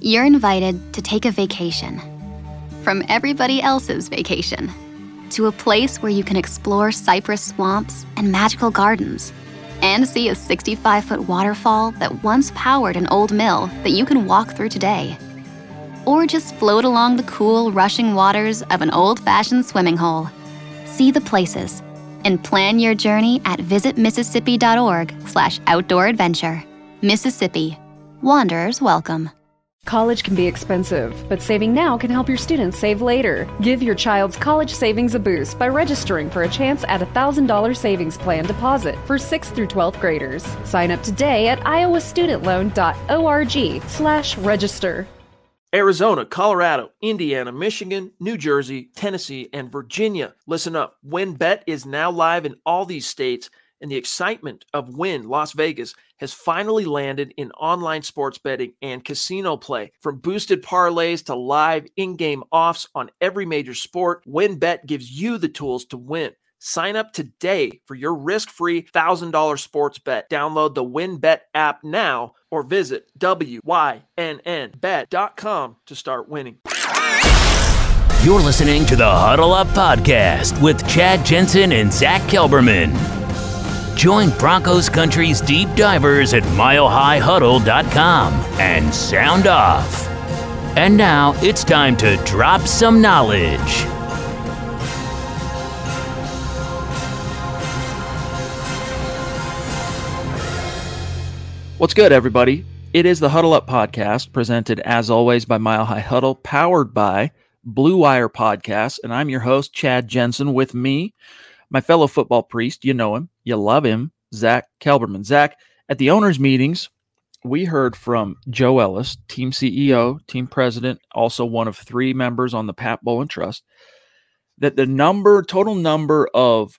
You're invited to take a vacation from everybody else's vacation to a place where you can explore cypress swamps and magical gardens and see a 65 foot waterfall that once powered an old mill that you can walk through today. Or just float along the cool, rushing waters of an old fashioned swimming hole. See the places and plan your journey at visitmississippi.org slash outdoor adventure. Mississippi. Wanderers welcome. College can be expensive, but saving now can help your students save later. Give your child's college savings a boost by registering for a chance at a $1,000 savings plan deposit for 6th through 12th graders. Sign up today at iowastudentloan.org slash register. Arizona, Colorado, Indiana, Michigan, New Jersey, Tennessee, and Virginia. Listen up. WynnBET is now live in all these states – and the excitement of Wynn Las Vegas has finally landed in online sports betting and casino play. From boosted parlays to live in game offs on every major sport, WynnBET gives you the tools to win. Sign up today for your risk free $1,000 sports bet. Download the WynnBET app now or visit WYNNBet.com to start winning. You're listening to the Huddle Up Podcast with Chad Jensen and Zach Kelberman. Join Broncos Country's deep divers at milehighhuddle.com and sound off. And now it's time to drop some knowledge. What's good, everybody? It is the Huddle Up podcast, presented as always by Mile High Huddle, powered by Blue Wire Podcast, and I'm your host, Chad Jensen. With me, my fellow football priest, you know him, you love him, Zach Kelberman. Zach, at the owners' meetings, we heard from Joe Ellis, team CEO, team president, also one of three members on the Pat Bowlen Trust, that the number, total number of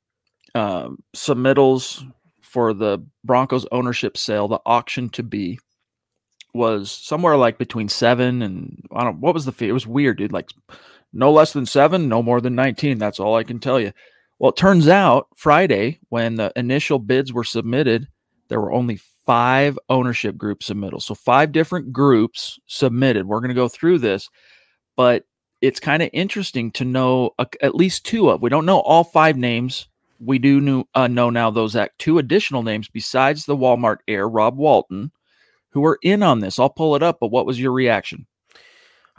um, submittals for the Broncos ownership sale, the auction to be, was somewhere like between seven and I don't. What was the fee? It was weird, dude. Like no less than seven, no more than nineteen. That's all I can tell you. Well, it turns out Friday, when the initial bids were submitted, there were only five ownership group submittals. So, five different groups submitted. We're going to go through this, but it's kind of interesting to know at least two of. We don't know all five names. We do know, uh, know now those act two additional names besides the Walmart heir, Rob Walton, who are in on this. I'll pull it up, but what was your reaction?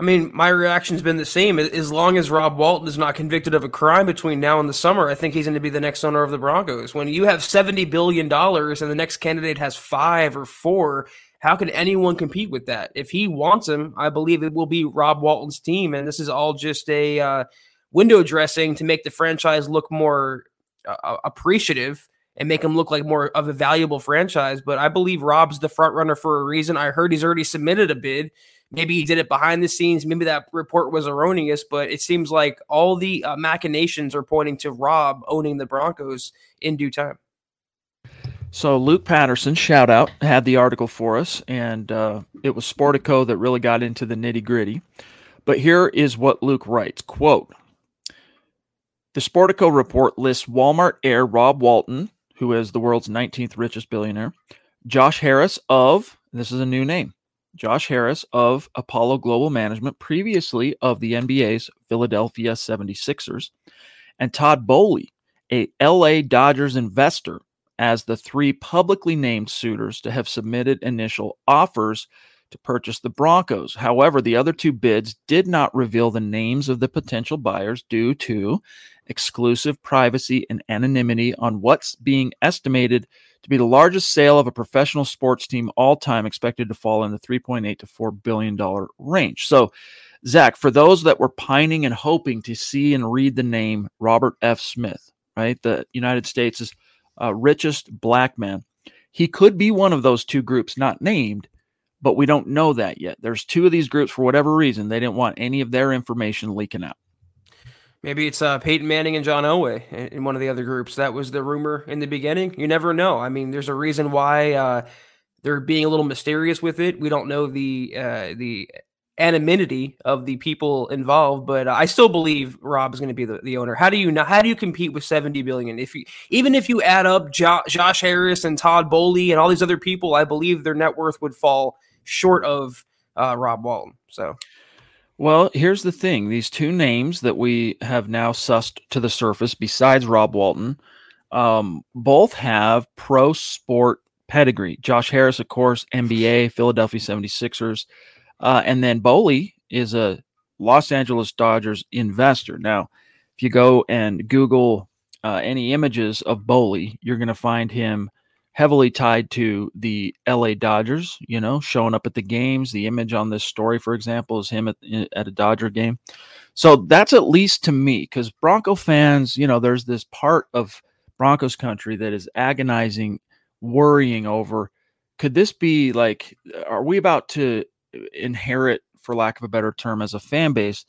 I mean, my reaction's been the same. As long as Rob Walton is not convicted of a crime between now and the summer, I think he's going to be the next owner of the Broncos. When you have $70 billion and the next candidate has five or four, how can anyone compete with that? If he wants him, I believe it will be Rob Walton's team. And this is all just a uh, window dressing to make the franchise look more uh, appreciative and make him look like more of a valuable franchise. But I believe Rob's the front runner for a reason. I heard he's already submitted a bid. Maybe he did it behind the scenes. Maybe that report was erroneous, but it seems like all the uh, machinations are pointing to Rob owning the Broncos in due time. So Luke Patterson, shout out, had the article for us, and uh, it was Sportico that really got into the nitty gritty. But here is what Luke writes: "Quote: The Sportico report lists Walmart heir Rob Walton, who is the world's 19th richest billionaire, Josh Harris of this is a new name, Josh Harris of Apollo Global Management, previously of the NBA's Philadelphia 76ers, and Todd Bowley, a LA Dodgers investor, as the three publicly named suitors to have submitted initial offers to purchase the Broncos. However, the other two bids did not reveal the names of the potential buyers due to exclusive privacy and anonymity on what's being estimated to be the largest sale of a professional sports team all time, expected to fall in the 3.8 to 4 billion dollar range. So, Zach, for those that were pining and hoping to see and read the name Robert F. Smith, right, the United States' uh, richest black man, he could be one of those two groups, not named, but we don't know that yet. There's two of these groups for whatever reason they didn't want any of their information leaking out. Maybe it's uh, Peyton Manning and John Elway in one of the other groups. That was the rumor in the beginning. You never know. I mean, there's a reason why uh, they're being a little mysterious with it. We don't know the uh, the anonymity of the people involved, but I still believe Rob is going to be the, the owner. How do you know? How do you compete with 70 billion? If you even if you add up jo- Josh Harris and Todd Boehly and all these other people, I believe their net worth would fall short of uh, Rob Walton. So, well, here's the thing: these two names that we have now sussed to the surface, besides Rob Walton, um, both have pro sport pedigree. Josh Harris, of course, NBA, Philadelphia 76ers, uh, and then Boehly is a Los Angeles Dodgers investor. Now, if you go and Google uh, any images of Boehly, you're going to find him heavily tied to the LA Dodgers, you know, showing up at the games. The image on this story, for example, is him at, at a Dodger game. So that's at least to me, because Bronco fans, you know, there's this part of Broncos country that is agonizing, worrying over could this be like, are we about to uh, inherit, for lack of a better term, as a fan base?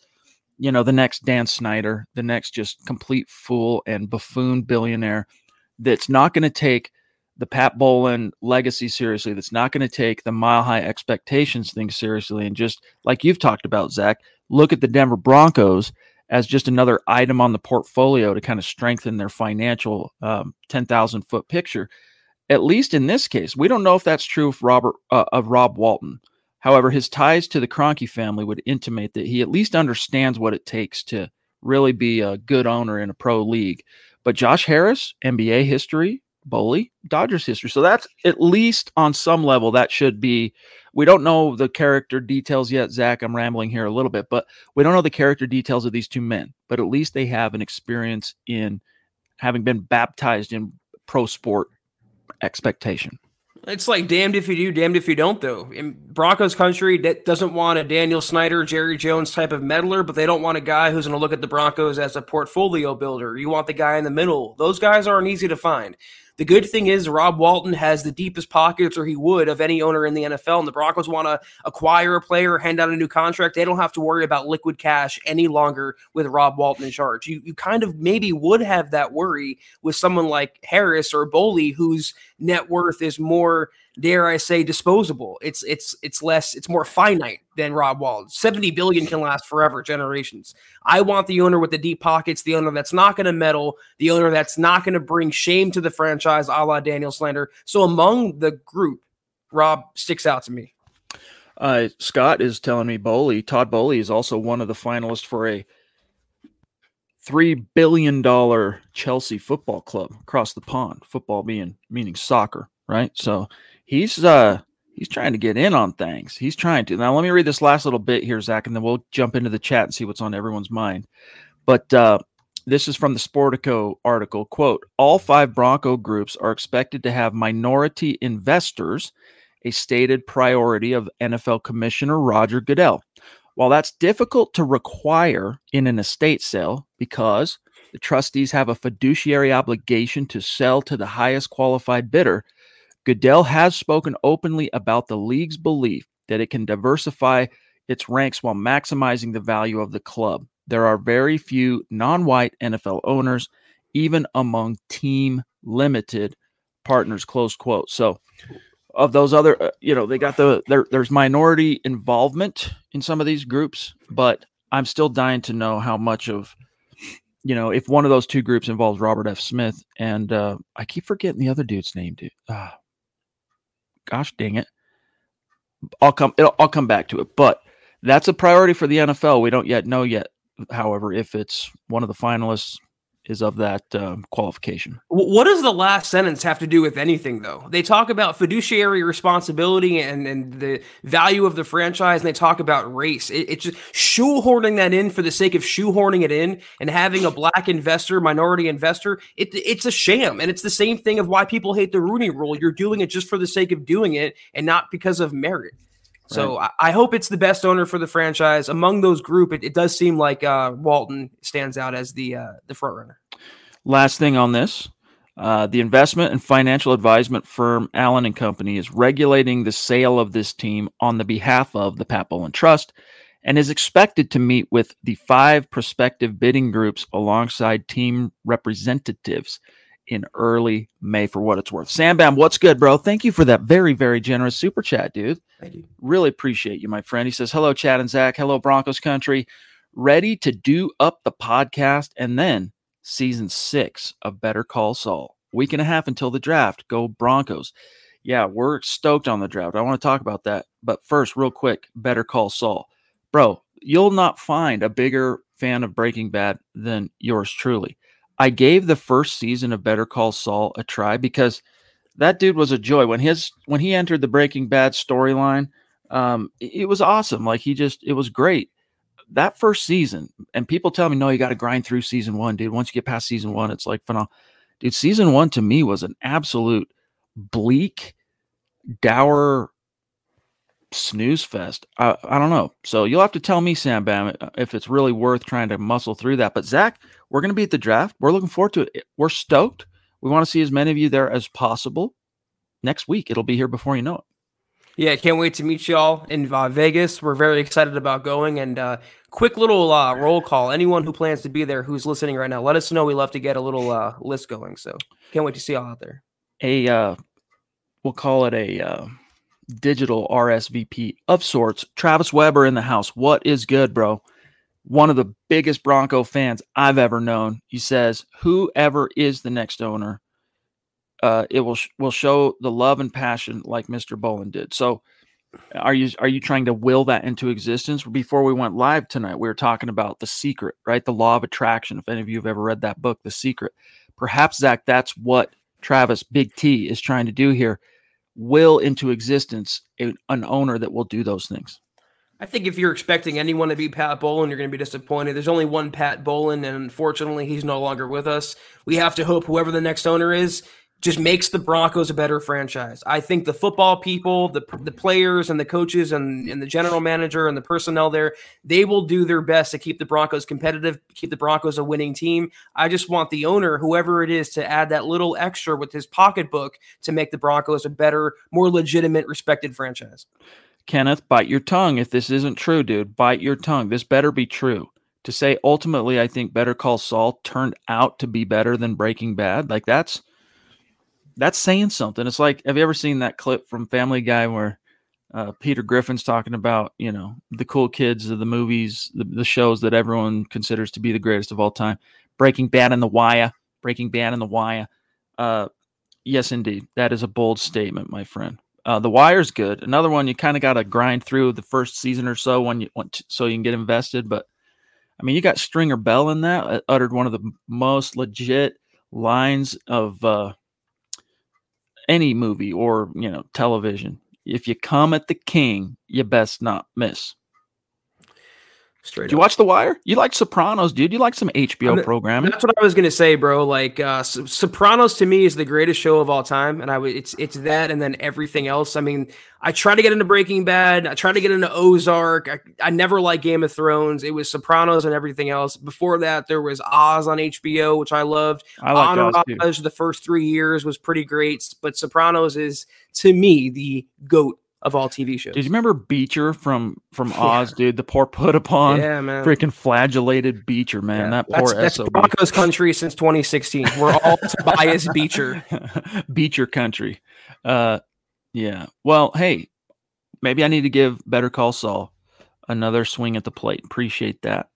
You know, the next Dan Snyder, the next just complete fool and buffoon billionaire that's not going to take the Pat Bowlen legacy seriously, that's not going to take the mile high expectations thing seriously, and just like you've talked about, Zach, look at the Denver Broncos as just another item on the portfolio to kind of strengthen their financial um, 10,000 foot picture. At least in this case, we don't know if that's true of Robert uh, of Rob Walton. However, his ties to the Kroenke family would intimate that he at least understands what it takes to really be a good owner in a pro league. But Josh Harris, NBA history, Boehly, Dodgers history. So that's at least on some level that should be. We don't know the character details yet, Zach. I'm rambling here a little bit, but we don't know the character details of these two men. But at least they have an experience in having been baptized in pro sport expectation. It's like damned if you do, damned if you don't, though. In Broncos country, that doesn't want a Daniel Snyder, Jerry Jones type of meddler, but they don't want a guy who's going to look at the Broncos as a portfolio builder. You want the guy in the middle. Those guys aren't easy to find. The good thing is Rob Walton has the deepest pockets, or he would, of any owner in the NFL. And the Broncos want to acquire a player, hand out a new contract. They don't have to worry about liquid cash any longer with Rob Walton in charge. You you kind of maybe would have that worry with someone like Harris or Boehly, whose net worth is more dare I say, disposable. It's it's it's less, it's more finite than Rob Wald. 70 billion can last forever, generations. I want the owner with the deep pockets, the owner that's not to meddle, the owner that's not to bring shame to the franchise, a la Daniel Snyder. So among the group, Rob sticks out to me. Uh, Scott is telling me Boehly, Todd Boehly is also one of the finalists for a three billion dollar Chelsea football club across the pond. Football being meaning soccer, right? So he's uh he's trying to get in on things. He's trying to. Now let me read this last little bit here, Zach, and then we'll jump into the chat and see what's on everyone's mind. But uh, this is from the Sportico article. Quote: All five Bronco groups are expected to have minority investors, a stated priority of NFL Commissioner Roger Goodell. While that's difficult to require in an estate sale because the trustees have a fiduciary obligation to sell to the highest qualified bidder, Goodell has spoken openly about the league's belief that it can diversify its ranks while maximizing the value of the club. There are very few non white NFL owners, even among team limited partners, close quote. So, of those other, uh, you know, they got the, there, there's minority involvement in some of these groups, but I'm still dying to know how much of, you know, if one of those two groups involves Robert F. Smith and uh, I keep forgetting the other dude's name, dude. Uh, gosh dang it. I'll come I'll come back to it. But that's a priority for the NFL. We don't yet know yet, however, if it's one of the finalists is of that um, qualification. What does the last sentence have to do with anything, though? They talk about fiduciary responsibility and, and the value of the franchise, and they talk about race. It, it's just shoehorning that in for the sake of shoehorning it in and having a black investor, minority investor. It, it's a sham. And it's the same thing of why people hate the Rooney rule. You're doing it just for the sake of doing it and not because of merit. So right. I, I, hope it's the best owner for the franchise. Among those group, it, it does seem like uh, Walton stands out as the uh, the front runner. Last thing on this, uh, the investment and financial advisement firm Allen and Company is regulating the sale of this team on the behalf of the Pat Bowlen Trust, and is expected to meet with the five prospective bidding groups alongside team representatives in early May for what it's worth. Sam Bam, what's good, bro? Thank you for that very, very generous super chat, dude. Thank you. Really appreciate you, my friend. He says, Hello, Chad and Zach. Hello, Broncos country. Ready to do up the podcast and then season six of Better Call Saul. Week and a half until the draft. Go Broncos. Yeah, we're stoked on the draft. I want to talk about that But first, real quick, Better Call Saul. Bro, you'll not find a bigger fan of Breaking Bad than yours truly. I gave the first season of Better Call Saul a try because that dude was a joy when his when he entered the Breaking Bad storyline. Um, it was awesome. Like he just, it was great. That first season, and people tell me, no, you got to grind through season one, dude. Once you get past season one, it's like phenomenal. Dude, season one to me was an absolute bleak, dour snooze fest. I, I don't know. So you'll have to tell me, Sam Bam, if it's really worth trying to muscle through that. But Zach, we're going to be at the draft. We're looking forward to it. We're stoked. We want to see as many of you there as possible. Next week, it'll be here before you know it. Yeah, can't wait to meet y'all in uh, Vegas. We're very excited about going. And uh, quick little uh, roll call. Anyone who plans to be there who's listening right now, let us know. We love to get a little uh, list going. So can't wait to see y'all out there. A, uh, we'll call it a uh, digital RSVP of sorts. Travis Weber in the house. What is good, bro? One of the biggest Bronco fans I've ever known. He says, whoever is the next owner, uh, it will sh- will show the love and passion like Mr. Bowlen did. So, are you are you trying to will that into existence? Before we went live tonight, we were talking about the secret, right? The law of attraction. If any of you have ever read that book, The Secret, perhaps Zach, that's what Travis Big T is trying to do here. Will into existence a, an owner that will do those things. I think if you're expecting anyone to be Pat Bowlen, you're going to be disappointed. There's only one Pat Bowlen, and unfortunately, he's no longer with us. We have to hope whoever the next owner is just makes the Broncos a better franchise. I think the football people, the the players and the coaches and, and the general manager and the personnel there, they will do their best to keep the Broncos competitive, keep the Broncos a winning team. I just want the owner, whoever it is, to add that little extra with his pocketbook to make the Broncos a better, more legitimate, respected franchise. Kenneth, bite your tongue if this isn't true, dude. Bite your tongue. This better be true. To say ultimately, I think Better Call Saul turned out to be better than Breaking Bad. Like that's that's saying something. It's like, have you ever seen that clip from Family Guy where uh, Peter Griffin's talking about, you know, the cool kids of the movies, the, the, shows that everyone considers to be the greatest of all time, Breaking Bad and The Wire, Breaking Bad and The Wire. Uh, yes, indeed, that is a bold statement, my friend. Uh, the Wire's good. Another one you kind of got to grind through the first season or so when you want to, so you can get invested. But I mean, you got Stringer Bell in that uh, uttered one of the most legit lines of uh, any movie or you know television. If you come at the king, you best not miss. Straight Did you watch The Wire? You like Sopranos, dude? You like some HBO I'm, programming? That's what I was gonna say, bro. Like uh, Sopranos to me is the greatest show of all time, and I would it's it's that and then everything else. I mean, I try to get into Breaking Bad, I try to get into Ozark. I, I never liked Game of Thrones. It was Sopranos and everything else. Before that, there was Oz on HBO, which I loved. I like Oz, Oz the first three years was pretty great, but Sopranos is to me the goat of all TV shows. Did you remember Beecher from from Oz, dude? The poor put upon, yeah, man. Freaking flagellated Beecher, man. Yeah. That poor that's, that's Broncos country since 2016. We're all Tobias Beecher. Beecher country. Uh, yeah. Well, hey, maybe I need to give Better Call Saul another swing at the plate. Appreciate that.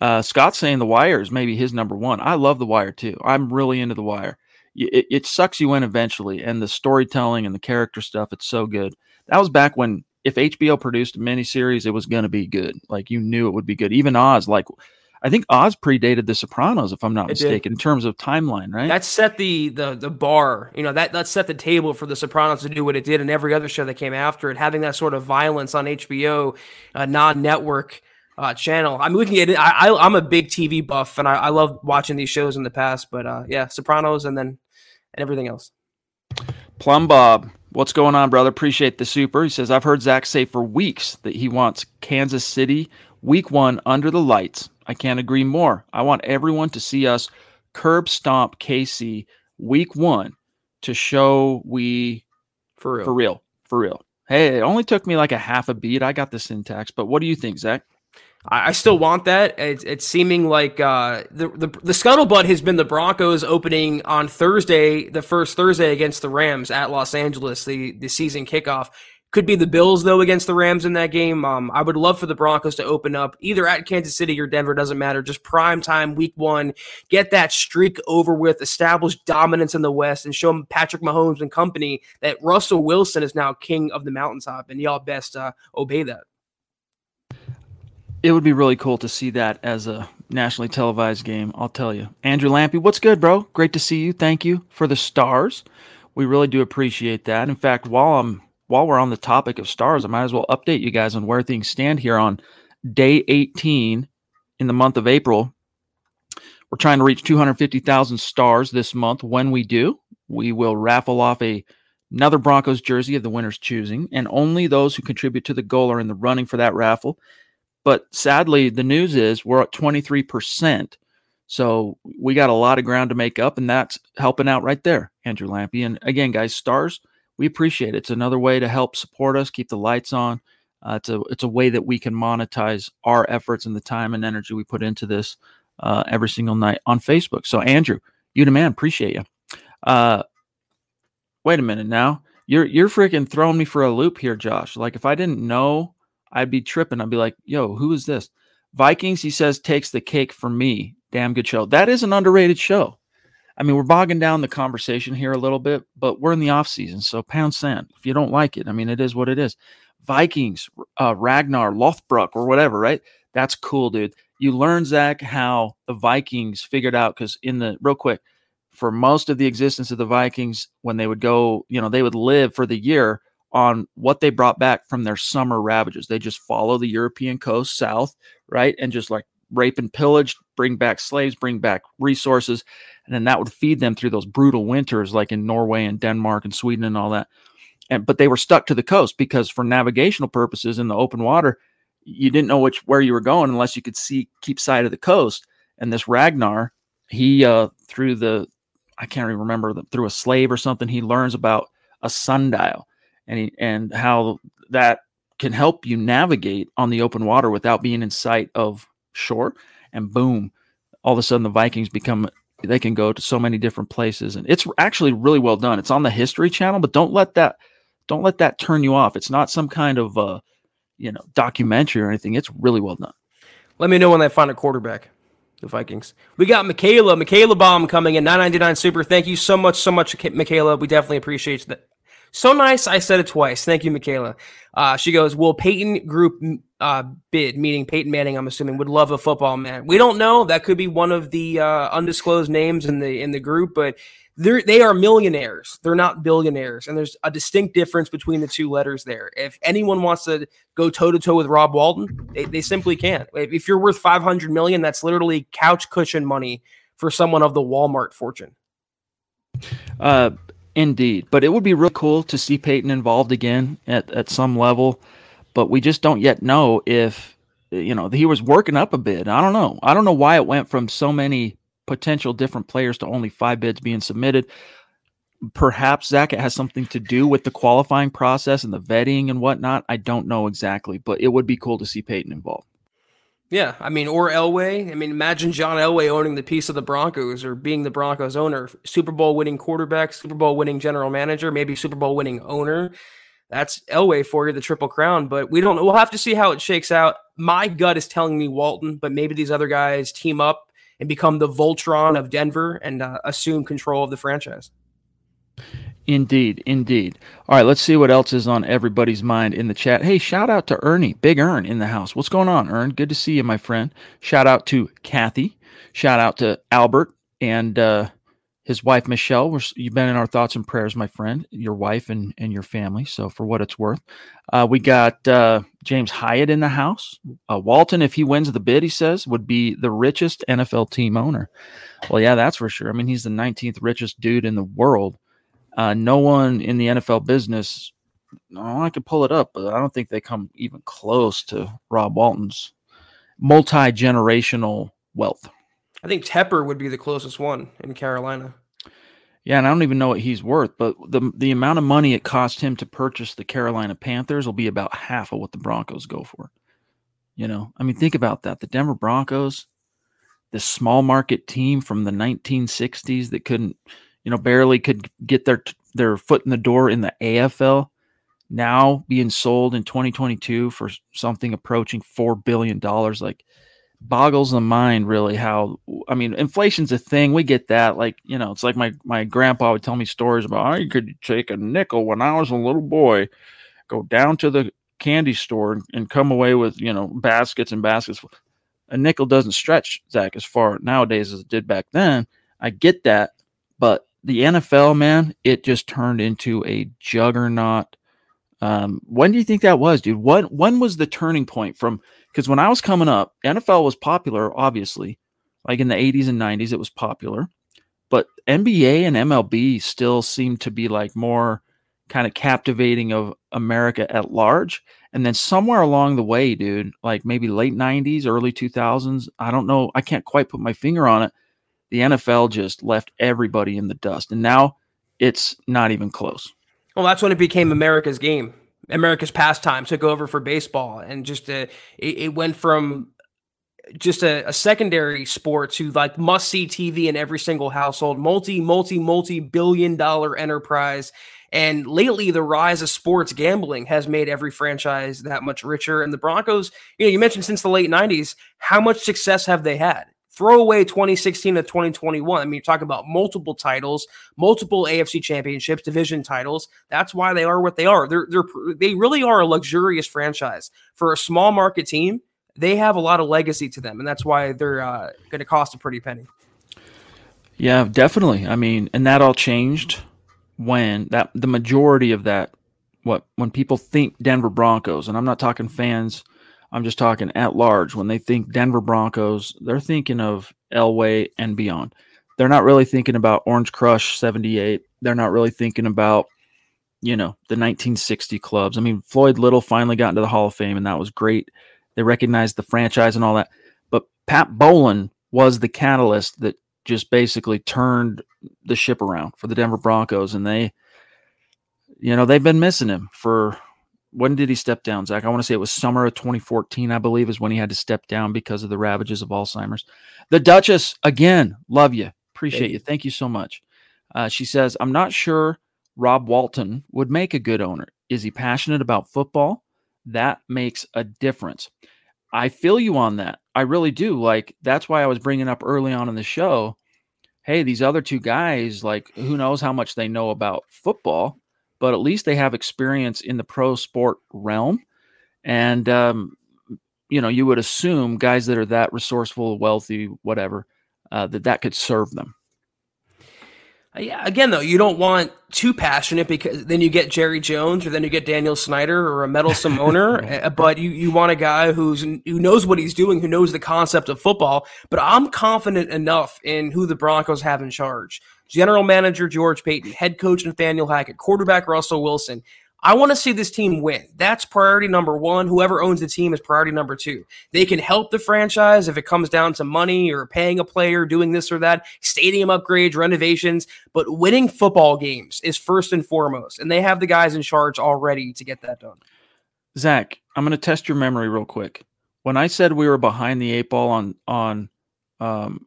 Uh, Scott's saying The Wire is maybe his number one. I love The Wire too. I'm really into The Wire. It, it sucks you in eventually, and the storytelling and the character stuff. It's so good that was back when if HBO produced a miniseries, it was going to be good. Like you knew it would be good. Even Oz, like I think Oz predated The Sopranos, if I'm not it mistaken, did. in terms of timeline, right? That set the the the bar. You know that that set the table for The Sopranos to do what it did, and every other show that came after it, having that sort of violence on HBO, a non-network. Uh, channel. I mean, we can get it. I, I, am a big TV buff, and I, I love watching these shows in the past. But uh, yeah, Sopranos, and then and everything else. Plum Bob, What's going on, brother? Appreciate the super. He says, I've heard Zach say for weeks that he wants Kansas City week one under the lights. I can't agree more. I want everyone to see us curb stomp KC week one to show we for real. For real. For real. Hey, it only took me like a half a beat. I got the syntax, but what do you think, Zach? I, still want that. It's, it's seeming like uh, the, the the scuttlebutt has been the Broncos opening on Thursday, the first Thursday against the Rams at Los Angeles, the the season kickoff. Could be the Bills though against the Rams in that game. Um, I would love for the Broncos to open up either at Kansas City or Denver. Doesn't matter. Just prime time, week one. Get that streak over with. Establish dominance in the West and show Patrick Mahomes and company that Russell Wilson is now king of the mountaintop, and y'all best uh, obey that. It would be really cool to see that as a nationally televised game. I'll tell you, Andrew Lampy, what's good, bro? Great to see you. Thank you for the stars. We really do appreciate that. In fact, while I'm while we're on the topic of stars, I might as well update you guys on where things stand here on day 18 in the month of April. We're trying to reach 250,000 stars this month. When we do, we will raffle off a another Broncos jersey of the winner's choosing, and only those who contribute to the goal are in the running for that raffle. But sadly, the news is we're at 23%. So we got a lot of ground to make up, and that's helping out right there, Andrew Lampy. And again, guys, stars we appreciate it. It's another way to help support us, keep the lights on. Uh, it's a it's a way that we can monetize our efforts and the time and energy we put into this uh, every single night on Facebook. So Andrew, you the man, appreciate you. Uh, wait a minute now. You're you're freaking throwing me for a loop here, Josh. Like if I didn't know, I'd be tripping. I'd be like, "Yo, who is this?" Vikings, he says, takes the cake for me. Damn good show. That is an underrated show. I mean, we're bogging down the conversation here a little bit, but we're in the off season, so pound sand. If you don't like it, I mean, it is what it is. Vikings, uh, Ragnar, Lothbrok, or whatever, right? That's cool, dude. You learn Zach how the Vikings figured out because in the real quick, for most of the existence of the Vikings, when they would go, you know, they would live for the year on what they brought back from their summer ravages. They just follow the European coast south, right, and just like rape and pillage, bring back slaves, bring back resources, and then that would feed them through those brutal winters, like in Norway and Denmark and Sweden and all that. And but they were stuck to the coast because for navigational purposes in the open water, you didn't know which where you were going unless you could see keep sight of the coast. And this Ragnar, he uh through the I can't even remember through a slave or something, he learns about a sundial and and how that can help you navigate on the open water without being in sight of shore. And boom, all of a sudden the Vikings become they can go to so many different places. And it's actually really well done. It's on the history channel but don't let that don't let that turn you off. It's not some kind of uh you know documentary or anything. It's really well done. Let me know when they find a quarterback the vikings. We got michaela michaela bomb coming in 999 super. Thank you so much so much michaela. We definitely appreciate that so nice i said it twice thank you michaela uh, she goes will peyton group uh, bid, meaning Peyton Manning, I'm assuming, would love a football man. We don't know. That could be one of the uh, undisclosed names in the in the group, but they're they are millionaires. They're not billionaires, and there's a distinct difference between the two letters there. If anyone wants to go toe to toe with Rob Walton, they, they simply can't. If you're worth 500 million, that's literally couch cushion money for someone of the Walmart fortune. Uh, indeed, but it would be real cool to see Peyton involved again at at some level but we just don't yet know if you know he was working up a bid. I don't know. I don't know why it went from so many potential different players to only five bids being submitted. Perhaps Zach it has something to do with the qualifying process and the vetting and whatnot. I don't know exactly, but it would be cool to see Peyton involved. Yeah, I mean, or Elway. I mean, imagine John Elway owning the piece of the Broncos or being the Broncos owner, Super Bowl winning quarterback, Super Bowl winning general manager, maybe Super Bowl winning owner that's Elway for you, the Triple Crown. But we don't. We'll have to see how it shakes out. My gut is telling me Walton, but maybe these other guys team up and become the Voltron of Denver and uh, assume control of the franchise. Indeed, indeed. All right, let's see what else is on everybody's mind in the chat. Hey, shout out to Ernie, Big Ern in the house. What's going on, Ern? Good to see you, my friend. Shout out to Kathy. Shout out to Albert and uh, his wife Michelle. you've been in our thoughts and prayers, my friend, your wife and and your family. So for what it's worth, uh, we got uh, James Hyatt in the house. Uh, Walton, if he wins the bid, he says would be the richest NFL team owner. Well, yeah, that's for sure. I mean, he's the 19th richest dude in the world. Uh, no one in the NFL business. Oh, I could pull it up, but I don't think they come even close to Rob Walton's multi generational wealth. I think Tepper would be the closest one in Carolina. Yeah, and I don't even know what he's worth, but the the amount of money it cost him to purchase the Carolina Panthers will be about half of what the Broncos go for. You know, I mean, think about that. The Denver Broncos, this small market team from the 1960s that couldn't, you know, barely could get their their foot in the door in the AFL. now being sold in 2022 for something approaching four billion dollars, like boggles the mind really how i mean inflation's a thing we get that like you know it's like my my grandpa would tell me stories about how you could take a nickel when i was a little boy go down to the candy store and, and come away with you know baskets and baskets a nickel doesn't stretch zach as far nowadays as it did back then i get that but the nfl man it just turned into a juggernaut um, when do you think that was dude what when was the turning point from because when I was coming up, NFL was popular, obviously, like in the 80s and 90s, it was popular. But NBA and MLB still seemed to be like more kind of captivating of America at large. And then somewhere along the way, dude, like maybe late 90s, early 2000s, I don't know, I can't quite put my finger on it. The NFL just left everybody in the dust. And now it's not even close. Well, that's when it became America's game. America's pastime took over for baseball, and just a, it, it went from just a, a, secondary sport to like must see TV in every single household, multi, multi, multi billion dollar enterprise. And lately, the rise of sports gambling has made every franchise that much richer. And the Broncos, you know, you mentioned since the late 90s, how much success have they had? Throw away 2016 to 2021. I mean, you're talking about multiple titles, multiple AFC championships, division titles. That's why they are what they are. They're, they're they really are a luxurious franchise for a small market team. They have a lot of legacy to them, and that's why they're uh, going to cost a pretty penny. Yeah, definitely. I mean, and that all changed when that the majority of that what when people think Denver Broncos, and I'm not talking fans I'm just talking at large. When they think Denver Broncos, they're thinking of Elway and beyond. They're not really thinking about Orange Crush 78. They're not really thinking about, you know, the 1960 clubs. I mean, Floyd Little finally got into the Hall of Fame, and that was great. They recognized the franchise and all that. But Pat Bowlen was the catalyst that just basically turned the ship around for the Denver Broncos. And they, you know, they've been missing him for when did he step down, Zach? I want to say it was summer of 2014, I believe, is when he had to step down because of the ravages of Alzheimer's. The Duchess, again, love you. Appreciate you. Thank you so much. Uh, she says, I'm not sure Rob Walton would make a good owner. Is he passionate about football? That makes a difference. I feel you on that. I really do. Like, that's why I was bringing up early on in the show hey, these other two guys, like, who knows how much they know about football? But at least they have experience in the pro sport realm. And, um, you know, you would assume guys that are that resourceful, wealthy, whatever, uh, that that could serve them. Uh, yeah, again though, you don't want too passionate because then you get Jerry Jones or then you get Daniel Snyder or a meddlesome owner. Uh, but you, you want a guy who's who knows what he's doing, who knows the concept of football. But I'm confident enough in who the Broncos have in charge general manager George Paton, head coach Nathaniel Hackett, quarterback Russell Wilson. I want to see this team win. That's priority number one. Whoever owns the team is priority number two. They can help the franchise if it comes down to money or paying a player, doing this or that, stadium upgrades, renovations. But winning football games is first and foremost. And they have the guys in charge already to get that done. Zach, I'm going to test your memory real quick. When I said we were behind the eight ball on on um,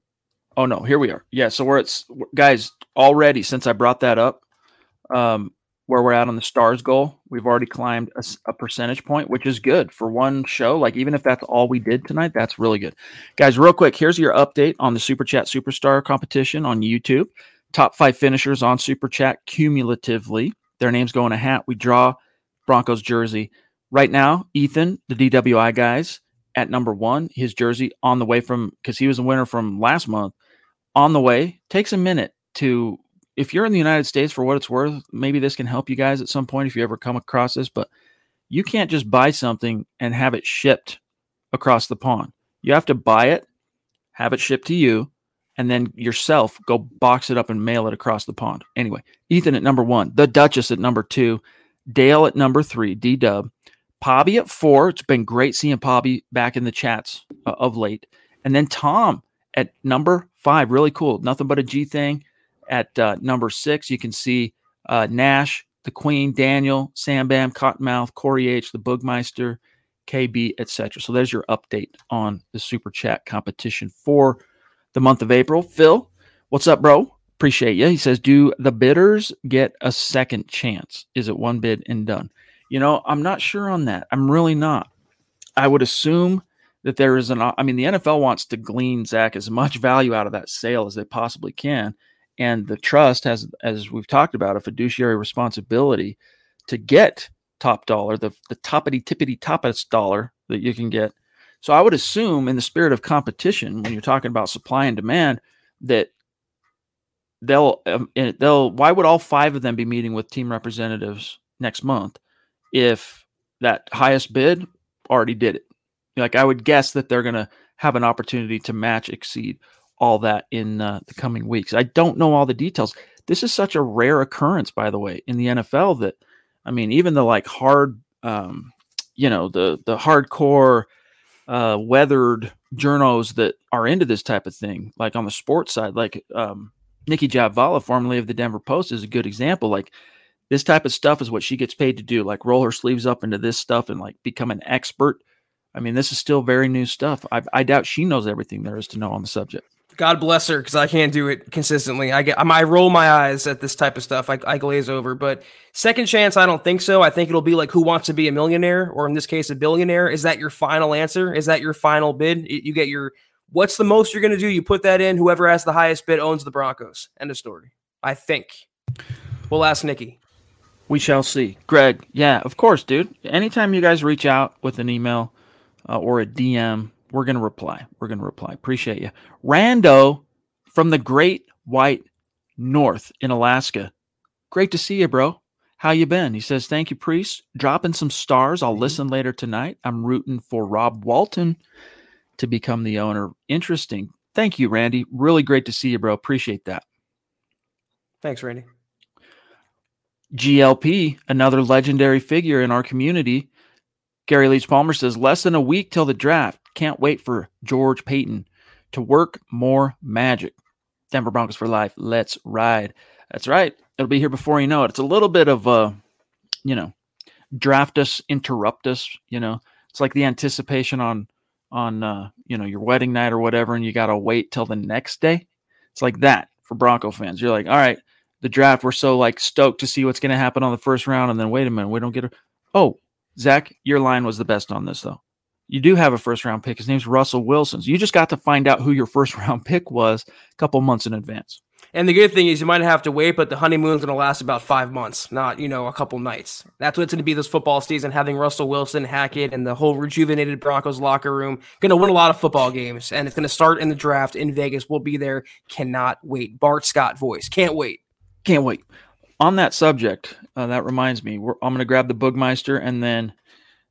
Oh no, here we are. Yeah, so we're at guys already since I brought that up. Um, where we're at on the stars goal, we've already climbed a, a, percentage point, which is good for one show. Like even if that's all we did tonight, that's really good. Guys, real quick, here's your update on the Super Chat Superstar competition on YouTube. Top five finishers on Super Chat cumulatively. Their names go in a hat. We draw Broncos jersey. Right now, Ethan, the DWI guys, at number one, his jersey on the way from because he was a winner from last month on the way. Takes a minute to, if you're in the United States, for what it's worth, maybe this can help you guys at some point if you ever come across this, but you can't just buy something and have it shipped across the pond. You have to buy it, have it shipped to you, and then yourself go box it up and mail it across the pond. Anyway, Ethan at number one, the Duchess at number two, Dale at number three, D Dub, Pobby at four. It's been great seeing Pobby back in the chats uh, of late. And then Tom at number five. Really cool. Nothing but a G thing. At uh, number six, you can see uh, Nash, the Queen, Daniel, Sam Bam, Cottonmouth, Corey H, the Boogmeister, KB, etc. So there's your update on the Super Chat competition for the month of April. Phil, what's up, bro? Appreciate you. He says, Do the bidders get a second chance? Is it one bid and done? You know, I'm not sure on that. I'm really not. I would assume that there is an. I mean, the NFL wants to glean Zach as much value out of that sale as they possibly can, and the trust has, as we've talked about, a fiduciary responsibility to get top dollar, the the toppity tippity toppest dollar that you can get. So I would assume, in the spirit of competition, when you're talking about supply and demand, that they'll um, eh, they'll. Why would all five of them be meeting with team representatives next month if that highest bid already did it? Like I would guess that they're going to have an opportunity to match, exceed all that in uh, the coming weeks. I don't know all the details. This is such a rare occurrence, by the way, in the NFL that I mean, even the like hard, um, you know, the the hardcore, uh, weathered journos that are into this type of thing, like on the sports side, like um, Nicki Jhabvala, formerly of the Denver Post, is a good example. Like this type of stuff is what she gets paid to do, like roll her sleeves up into this stuff and like become an expert. I mean, this is still very new stuff. I, I doubt she knows everything there is to know on the subject. God bless her because I can't do it consistently. I get I roll my eyes at this type of stuff. I, I glaze over. But second chance, I don't think so. I think it'll be like Who Wants to Be a Millionaire, or in this case, a billionaire. Is that your final answer? Is that your final bid? You get your what's the most you're going to do? You put that in. Whoever has the highest bid owns the Broncos. End of story. I think. We'll ask Nicki. We shall see. Greg, yeah, of course, dude. Anytime you guys reach out with an email uh, or a DM we're going to reply. We're going to reply. Appreciate you. Rando from the Great White North in Alaska. Great to see you, bro. How you been? He says, "Thank you, priest. Dropping some stars. I'll mm-hmm. listen later tonight. I'm rooting for Rob Walton to become the owner. Interesting. Thank you, Randy. Really great to see you, bro. Appreciate that. Thanks, Randy. GLP, another legendary figure in our community. Gary Leach Palmer says, less than a week till the draft. Can't wait for George Paton to work more magic. Denver Broncos for life. Let's ride. That's right. It'll be here before you know it. It's a little bit of a, you know, draft us, interrupt us. You know, it's like the anticipation on on uh, you know your wedding night or whatever, and you got to wait till the next day. It's like that for Bronco fans. You're like, all right, the draft. We're so like stoked to see what's to happen on the first round, and then wait a minute, we don't get a. Oh, Zach, your line was the best on this though you do have a first round pick. His name's Russell Wilson. So you just got to find out who your first round pick was a couple months in advance. And the good thing is you might have to wait, but the honeymoon's going to last about five months, not, you know, a couple nights. That's what it's going to be this football season, having Russell Wilson, Hackett, and the whole rejuvenated Broncos locker room. Going to win a lot of football games, and it's going to start in the draft in Vegas. We'll be there. Cannot wait. Bart Scott voice. Can't wait. Can't wait. On that subject, uh, that reminds me, I'm going to grab the Boogmeister and then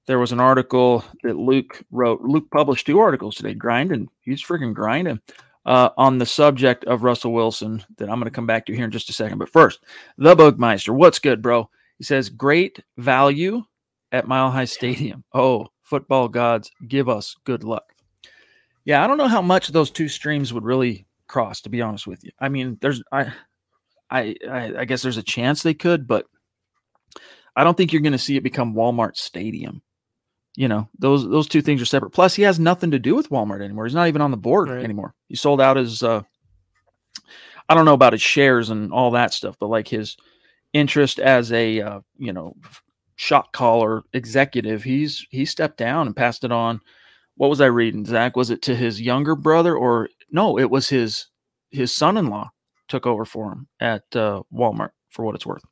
there was an article that Luke wrote. Luke published two articles today, grinding. He's freaking grinding uh, on the subject of Russell Wilson that I'm going to come back to here in just a second. But first, the Boogmeister. What's good, bro? He says, great value at Mile High Stadium. Oh, football gods, give us good luck. Yeah, I don't know how much those two streams would really cross, to be honest with you. I mean, there's, I, I, I guess there's a chance they could, but I don't think you're going to see it become Walmart Stadium. You know those those two things are separate. Plus he has nothing to do with walmart anymore. He's not even on the board right. anymore. He sold out his uh i don't know about his shares and all that stuff but like his interest as a uh, you know shot caller executive he's he stepped down and passed it on. What was i reading zach? Was it to his younger brother or no it was his his son-in-law took over for him at uh, walmart for what it's worth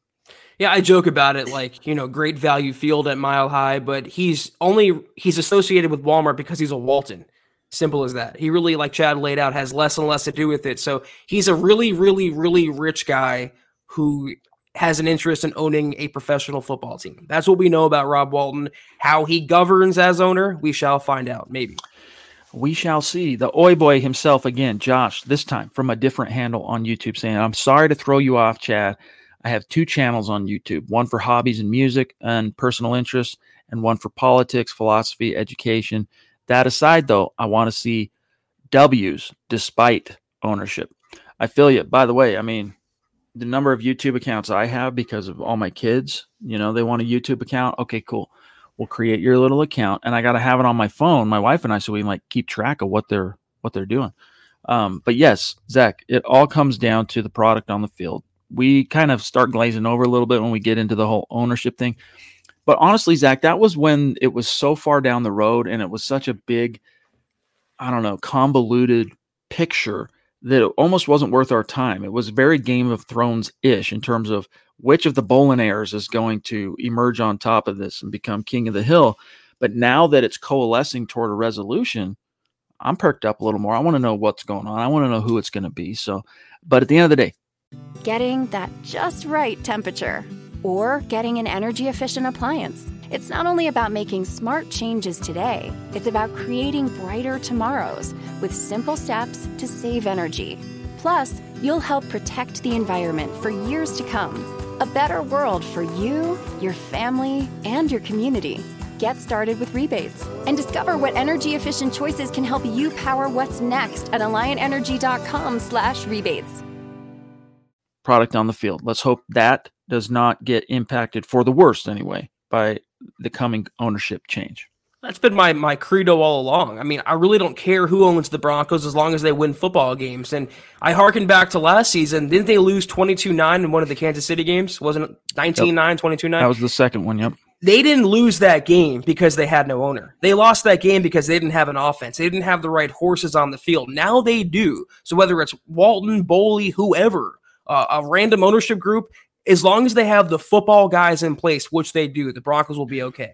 yeah, I joke about it like, you know, great value field at Mile High, but he's only he's associated with Walmart because he's a Walton. Simple as that. He really, like Chad laid out, has less and less to do with it. So he's a really, really, really rich guy who has an interest in owning a professional football team. That's what we know about Rob Walton. How he governs as owner, we shall find out, maybe. We shall see. The Oi Boy himself again, Josh, this time from a different handle on YouTube, saying, I'm sorry to throw you off, Chad. I have two channels on YouTube one for hobbies and music and personal interests, and one for politics, philosophy, education. That aside, though, I want to see W's despite ownership. I feel you. By the way, I mean, the number of YouTube accounts I have because of all my kids, you know, they want a YouTube account. Okay, cool. We'll create your little account and I got to have it on my phone, my wife and I, so we can like keep track of what they're, what they're doing. Um, but yes, Zach, it all comes down to the product on the field we kind of start glazing over a little bit when we get into the whole ownership thing. But honestly, Zach, that was when it was so far down the road and it was such a big, I don't know, convoluted picture that it almost wasn't worth our time. It was very Game of Thrones ish in terms of which of the Bowlen is going to emerge on top of this and become king of the hill. But now that it's coalescing toward a resolution, I'm perked up a little more. I want to know what's going on. I want to know who it's going to be. So, but at the end of the day, getting that just right temperature or getting an energy efficient appliance. It's not only about making smart changes today, it's about creating brighter tomorrows with simple steps to save energy. Plus, you'll help protect the environment for years to come. A better world for you, your family, and your community. Get started with rebates and discover what energy efficient choices can help you power what's next at alliantenergy.com/rebates. Product on the field. Let's hope that does not get impacted for the worst anyway by the coming ownership change. That's been my my credo all along. I mean, I really don't care who owns the Broncos as long as they win football games. And I harken back to last season. Didn't they lose 22-9 in one of the Kansas City games? Wasn't it 19-9, 22-9? That was the second one, yep. They didn't lose that game because they had no owner. They lost that game because they didn't have an offense. They didn't have the right horses on the field. Now they do. So whether it's Walton, Boehly, whoever, uh, a random ownership group, as long as they have the football guys in place, which they do, the Broncos will be okay.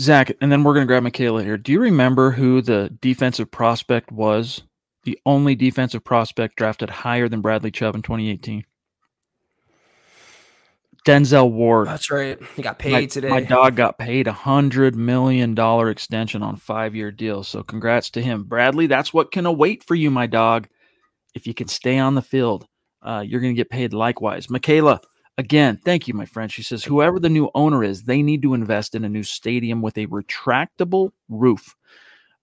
Zach, and then we're going to grab Michaela here. Do you remember who the defensive prospect was? The only defensive prospect drafted higher than Bradley Chubb in 2018. Denzel Ward. That's right. He got paid my, today. My dog got paid a hundred million dollar extension on five year deal. So congrats to him, Bradley. That's what can await for you, my dog. If you can stay on the field, uh, you're going to get paid likewise. Michaela, Again, thank you, my friend. She says, whoever the new owner is, they need to invest in a new stadium with a retractable roof.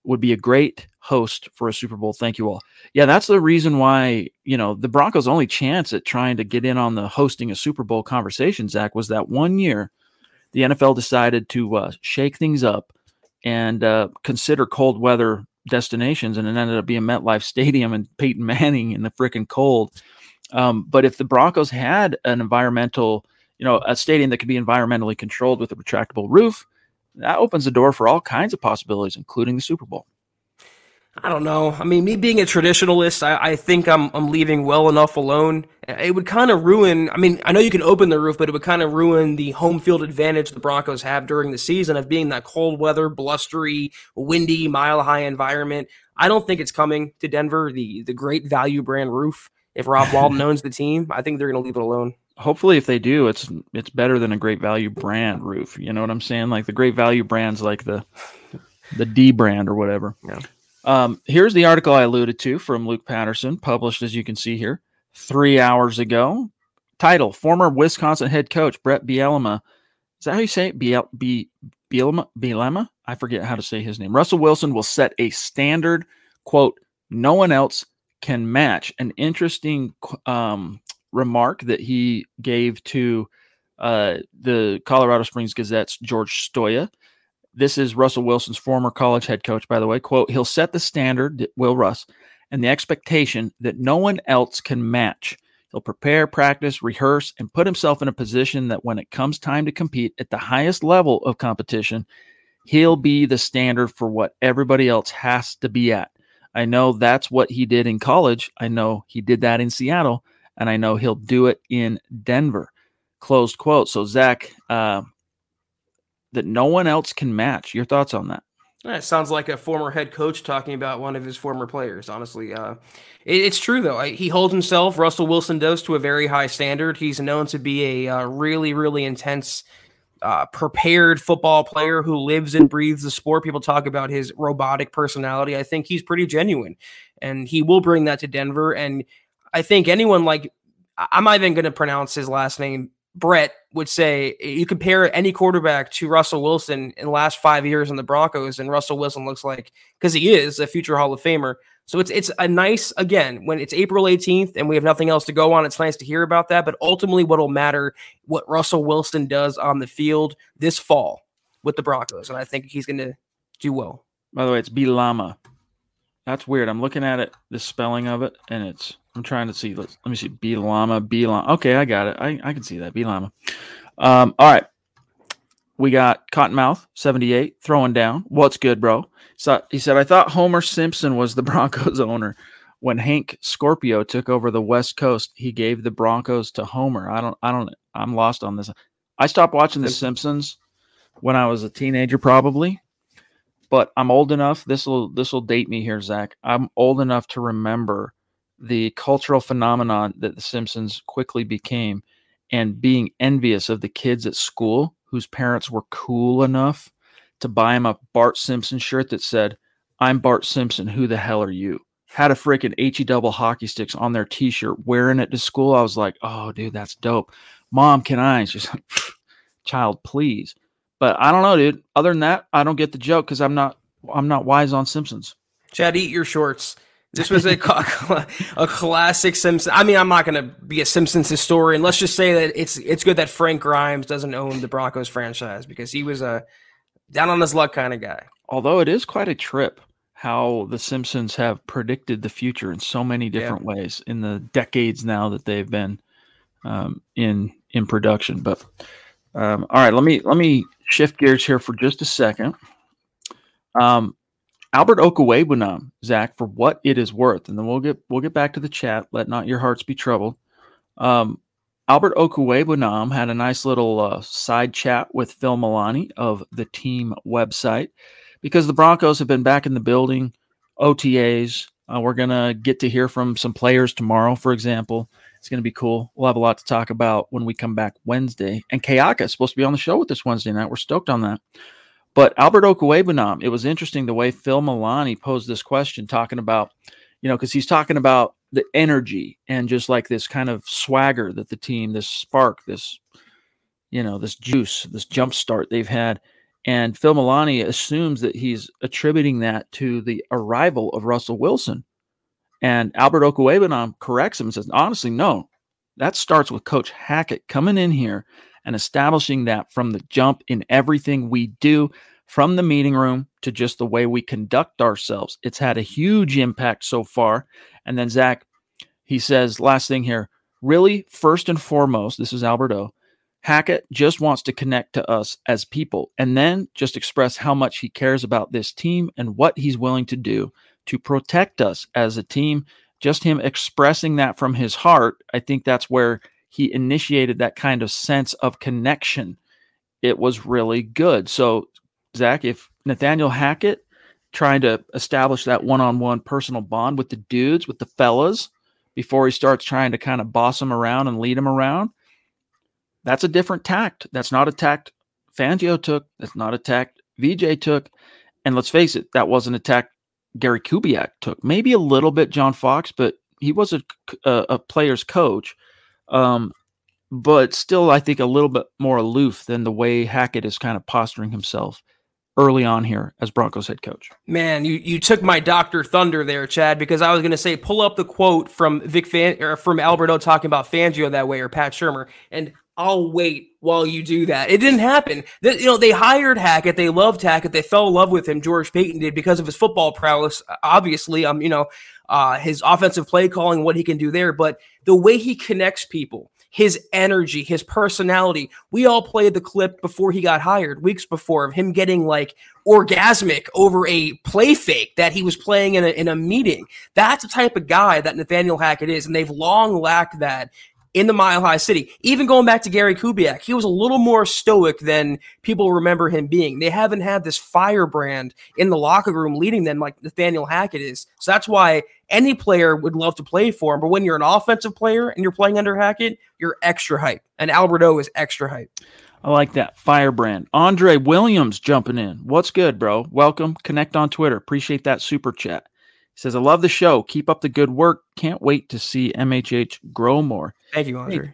Would be a great host for a Super Bowl. Thank you all. Yeah, that's the reason why, you know, the Broncos' only chance at trying to get in on the hosting a Super Bowl conversation, Zach, was that one year the NFL decided to uh, shake things up and uh, consider cold weather destinations, and it ended up being MetLife Stadium and Peyton Manning in the freaking cold. Um, but if the Broncos had an environmental, you know, a stadium that could be environmentally controlled with a retractable roof, that opens the door for all kinds of possibilities, including the Super Bowl. I don't know. I mean, me being a traditionalist, I, I think I'm I'm leaving well enough alone. It would kind of ruin. I mean, I know you can open the roof, but it would kind of ruin the home field advantage the Broncos have during the season of being that cold weather, blustery, windy, mile high environment. I don't think it's coming to Denver. The the great value brand roof if Rob Walton owns the team, I think they're going to leave it alone. Hopefully, if they do, it's it's better than a great value brand roof. You know what I'm saying? Like the great value brands, like the the D brand or whatever. Yeah. Um, here's the article I alluded to from Luke Patterson, published as you can see here three hours ago. Title: Former Wisconsin head coach Brett Bielema. Is that how you say it? Biel, B, Bielema? Bielema? I forget how to say his name. Russell Wilson will set a standard. Quote: No one else can match. An interesting um, remark that he gave to uh, the Colorado Springs Gazette's George Stoya. This is Russell Wilson's former college head coach, by the way. Quote, he'll set the standard, Will Russ, and the expectation that no one else can match. He'll prepare, practice, rehearse, and put himself in a position that when it comes time to compete at the highest level of competition, he'll be the standard for what everybody else has to be at. I know that's what he did in college. I know he did that in Seattle, and I know he'll do it in Denver. Closed quote. So, Zach, uh, that no one else can match. Your thoughts on that? It sounds like a former head coach talking about one of his former players. Honestly, uh, it, it's true though. I, he holds himself, Russell Wilson does, to a very high standard. He's known to be a uh, really, really intense uh, prepared football player who lives and breathes the sport. People talk about his robotic personality. I think he's pretty genuine, and he will bring that to Denver. And I think anyone like I'm not even going to pronounce his last name. Brett would say you compare any quarterback to Russell Wilson in the last five years in the Broncos, and Russell Wilson looks like because he is a future Hall of Famer. So it's it's a nice again when it's April 18th and we have nothing else to go on. It's nice to hear about that, but ultimately, what'll matter what Russell Wilson does on the field this fall with the Broncos, and I think he's going to do well. By the way, it's Bielema. That's weird. I'm looking at it, the spelling of it, and it's. I'm trying to see. Let's let me see. Bielema, Bielema. Okay, I got it. I I can see that Bielema. Um, all right. We got Cottonmouth, 78, throwing down. What's good, bro? So he said, I thought Homer Simpson was the Broncos owner. When Hank Scorpio took over the West Coast, he gave the Broncos to Homer. I don't, I don't, I'm lost on this. I stopped watching The Simpsons when I was a teenager, probably, but I'm old enough. This will, this will date me here, Zach. I'm old enough to remember the cultural phenomenon that The Simpsons quickly became and being envious of the kids at school whose parents were cool enough to buy him a Bart Simpson shirt that said, I'm Bart Simpson. Who the hell are you? Had a freaking HE double hockey sticks on their t shirt, wearing it to school. I was like, oh, dude, that's dope. Mom, can I? And she's like, child, please. But I don't know, dude. Other than that, I don't get the joke because I'm not I'm not wise on Simpsons. Chad, eat your shorts. This was a a classic Simpsons. I mean, I'm not going to be a Simpsons historian. Let's just say that it's it's good that Frank Grimes doesn't own the Broncos franchise because he was a down on his luck kind of guy. Although it is quite a trip how the Simpsons have predicted the future in so many different yeah. ways in the decades now that they've been um, in in production. But um, all right, let me let me shift gears here for just a second. Um, Albert Okwuegbunam, Zach, for what it is worth, and then we'll get we'll get back to the chat. Let not your hearts be troubled. Um, Albert Okwuegbunam had a nice little uh, side chat with Phil Milani of the team website because the Broncos have been back in the building, OTAs. Uh, we're gonna get to hear from some players tomorrow, for example. It's gonna be cool. We'll have a lot to talk about when we come back Wednesday. And Kayaka is supposed to be on the show with us Wednesday night. We're stoked on that. But Albert Okwuegbunam, it was interesting the way Phil Milani posed this question, talking about, you know, because he's talking about the energy and just like this kind of swagger that the team, this spark, this, you know, this juice, this jump start they've had. And Phil Milani assumes that he's attributing that to the arrival of Russell Wilson. And Albert Okwuegbunam corrects him and says, honestly, no, that starts with Coach Hackett coming in here and establishing that from the jump in everything we do, from the meeting room to just the way we conduct ourselves. It's had a huge impact so far. And then Zach, he says, last thing here, really, first and foremost, this is Alberto. Hackett just wants to connect to us as people and then just express how much he cares about this team and what he's willing to do to protect us as a team. Just him expressing that from his heart, I think that's where he initiated that kind of sense of connection. It was really good. So, Zach, if Nathaniel Hackett trying to establish that one-on-one personal bond with the dudes, with the fellas, before he starts trying to kind of boss them around and lead them around, that's a different tact. That's not a tact Fangio took. That's not a tact VJ took. And let's face it, that wasn't a tact Gary Kubiak took. Maybe a little bit John Fox, but he was a, a, a player's coach. Um, but still, I think a little bit more aloof than the way Hackett is kind of posturing himself early on here as Broncos head coach. Man, you, you took my Doctor Thunder there, Chad, because I was going to say pull up the quote from Vic Fan or from Alberto talking about Fangio that way or Pat Shurmur, and I'll wait while you do that. It didn't happen. They, you know, they hired Hackett, they loved Hackett, they fell in love with him. George Paton did because of his football prowess. Obviously, um, you know, uh, his offensive play calling, what he can do there, but the way he connects people, his energy, his personality. We all played the clip before he got hired, weeks before, of him getting like orgasmic over a play fake that he was playing in a, in a meeting. That's the type of guy that Nathaniel Hackett is, and they've long lacked that in the Mile High City. Even going back to Gary Kubiak, he was a little more stoic than people remember him being. They haven't had this firebrand in the locker room leading them like Nathaniel Hackett is. So that's why any player would love to play for him. But when you're an offensive player and you're playing under Hackett, you're extra hype. And Alberto is extra hype. I like that. Firebrand. Andre Williams jumping in. What's good, bro? Welcome. Connect on Twitter. Appreciate that super chat. He says, I love the show. Keep up the good work. Can't wait to see MHH grow more. Thank you, Andre.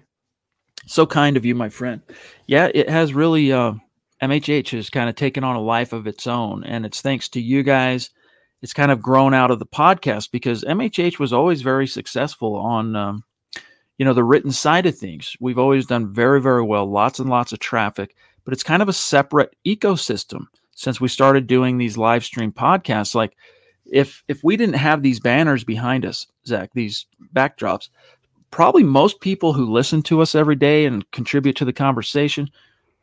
So kind of you, my friend. Yeah, it has really, uh, MHH has kind of taken on a life of its own. And it's thanks to you guys. It's kind of grown out of the podcast because MHH was always very successful on, um, you know, the written side of things. We've always done very, very well, lots and lots of traffic, but it's kind of a separate ecosystem since we started doing these live stream podcasts. Like, if if we didn't have these banners behind us, Zach, these backdrops, probably most people who listen to us every day and contribute to the conversation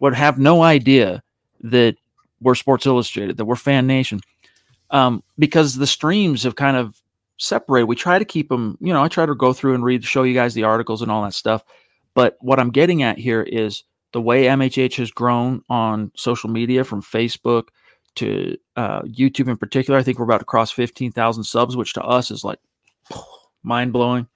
would have no idea that we're Sports Illustrated, that we're Fan Nation, um, because the streams have kind of separated. We try to keep them, you know, I try to go through and read, show you guys the articles and all that stuff. But what I'm getting at here is the way MHH has grown on social media from Facebook to uh, YouTube in particular. I think we're about to cross 15,000 subs, which to us is like mind blowing.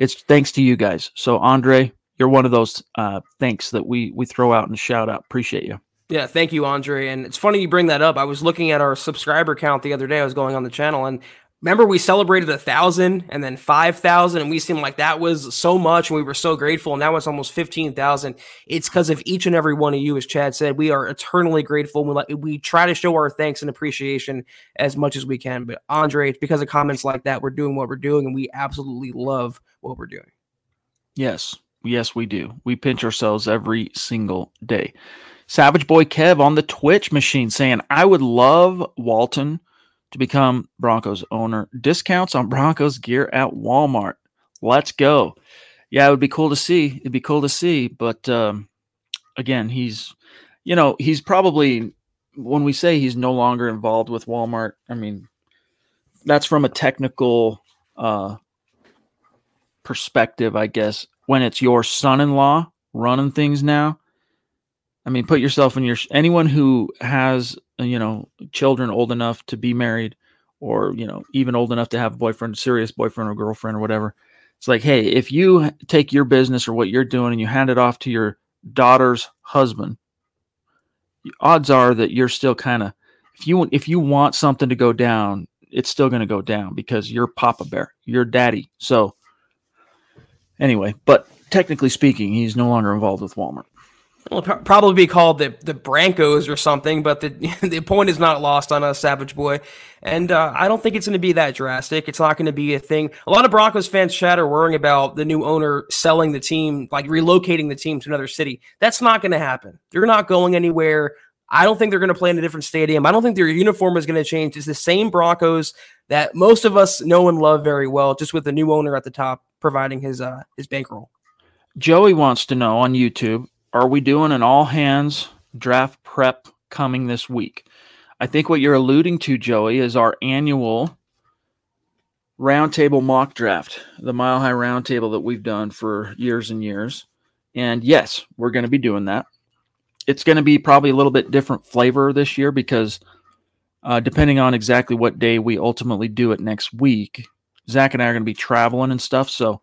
It's thanks to you guys. So, Andre, you're one of those uh, thanks that we we throw out and shout out. Appreciate you. Yeah, thank you, Andre. And it's funny you bring that up. I was looking at our subscriber count the other day. I was going on the channel, and remember we celebrated a thousand and then five thousand, and we seemed like that was so much, and we were so grateful. And now it's almost fifteen thousand. It's because of each and every one of you, as Chad said. We are eternally grateful. We like we try to show our thanks and appreciation as much as we can. But Andre, it's because of comments like that, we're doing what we're doing, and we absolutely love what we're doing. Yes, yes, we do. We pinch ourselves every single day. Savage Boy Kev on the Twitch machine saying, I would love Walton to become Broncos owner. Discounts on Broncos gear at Walmart. Let's go. Yeah, it would be cool to see. It'd be cool to see. But um, again, he's, you know, he's probably, when we say he's no longer involved with Walmart, I mean, that's from a technical uh, perspective, I guess. When it's your son in law running things now, I mean, put yourself in your anyone who has uh, you know children old enough to be married, or you know even old enough to have a boyfriend, serious boyfriend or girlfriend or whatever. It's like, hey, if you take your business or what you're doing and you hand it off to your daughter's husband, odds are that you're still kind of if you if you want something to go down, it's still going to go down because you're Papa Bear, you're Daddy. So anyway, but technically speaking, he's no longer involved with Walmart. It'll probably be called the the Brancos or something, but the the point is not lost on us, Savage Boy. And uh, I don't think it's going to be that drastic. It's not going to be a thing. A lot of Broncos fans chat are worrying about the new owner selling the team, like relocating the team to another city. That's not going to happen. They're not going anywhere. I don't think they're going to play in a different stadium. I don't think their uniform is going to change. It's the same Broncos that most of us know and love very well, just with the new owner at the top providing his uh, his bankroll. Joey wants to know on YouTube are we doing an all hands draft prep coming this week? I think what you're alluding to, Joey, is our annual roundtable mock draft, the mile high roundtable that we've done for years and years. And yes, we're going to be doing that. It's going to be probably a little bit different flavor this year because uh, depending on exactly what day we ultimately do it next week, Zach and I are going to be traveling and stuff. So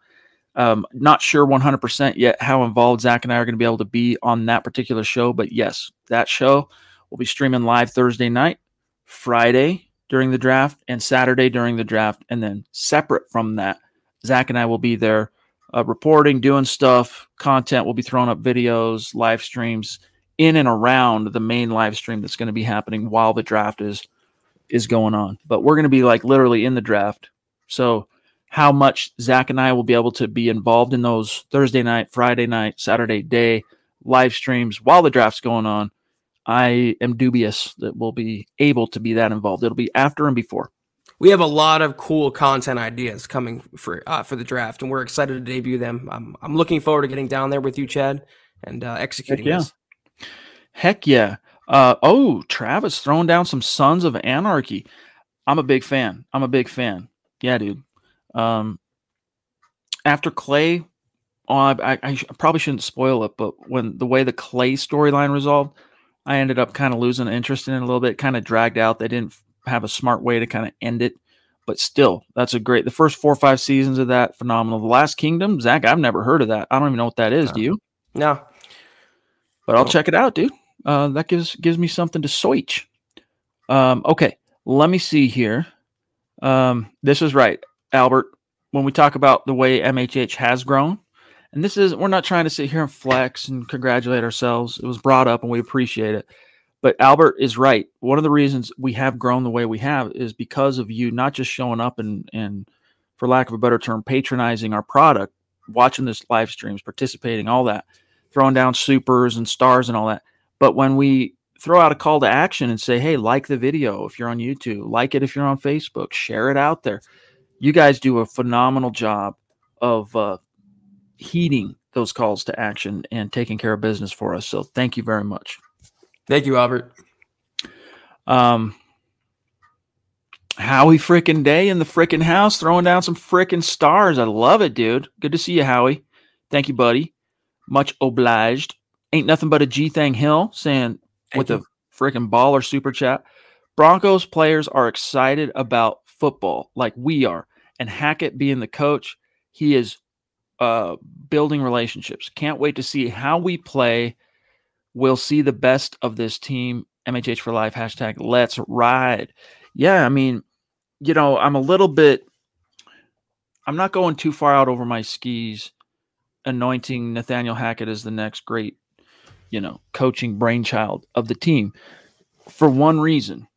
um, not sure 100% yet how involved Zach and I are going to be able to be on that particular show, but yes, that show will be streaming live Thursday night, Friday during the draft, and Saturday during the draft. And then separate from that, Zach and I will be there uh, reporting, doing stuff, content. We'll be throwing up videos, live streams in and around the main live stream that's going to be happening while the draft is is going on. But we're going to be like literally in the draft. So how much Zach and I will be able to be involved in those Thursday night, Friday night, Saturday day live streams while the draft's going on. I am dubious that we'll be able to be that involved. It'll be after and before. We have a lot of cool content ideas coming for uh, for the draft, and we're excited to debut them. I'm, I'm looking forward to getting down there with you, Chad, and uh, executing Heck yeah. this. Heck yeah. Uh, oh, Travis throwing down some Sons of Anarchy. I'm a big fan. I'm a big fan. Yeah, dude. Um, after Clay, oh, I, I, I, probably shouldn't spoil it, but when the way the Clay storyline resolved, I ended up kind of losing interest in it a little bit. Kind of dragged out. They didn't have a smart way to kind of end it, but still, that's a great. The first four or five seasons of that phenomenal. The Last Kingdom, Zach, I've never heard of that. I don't even know what that is. No. Do you? No, But I'll check it out, dude. Uh, that gives gives me something to switch. Um, okay, let me see here. Um, this is right. Albert, when we talk about the way MHH has grown, and this is, we're not trying to sit here and flex and congratulate ourselves. It was brought up and we appreciate it. But Albert is right. One of the reasons we have grown the way we have is because of you not just showing up and, and for lack of a better term, patronizing our product, watching this live streams, participating, all that, throwing down supers and stars and all that. But when we throw out a call to action and say, hey, like the video if you're on YouTube, like it if you're on Facebook, share it out there you guys do a phenomenal job of uh, heeding those calls to action and taking care of business for us. So thank you very much. Thank you, Albert. Um, Howie freaking Day in the freaking house, throwing down some freaking stars. I love it, dude. Good to see you, Howie. Thank you, buddy. Much obliged. Ain't nothing but a G thing hill saying Thank with you. a freaking baller super chat. Broncos players are excited about football like we are. And Hackett being the coach, he is uh, building relationships. Can't wait to see how we play. We'll see the best of this team. MHH for life. Hashtag let's ride. Yeah, I mean, you know, I'm a little bit. I'm not going too far out over my skis, anointing Nathaniel Hackett as the next great, you know, coaching brainchild of the team, for one reason.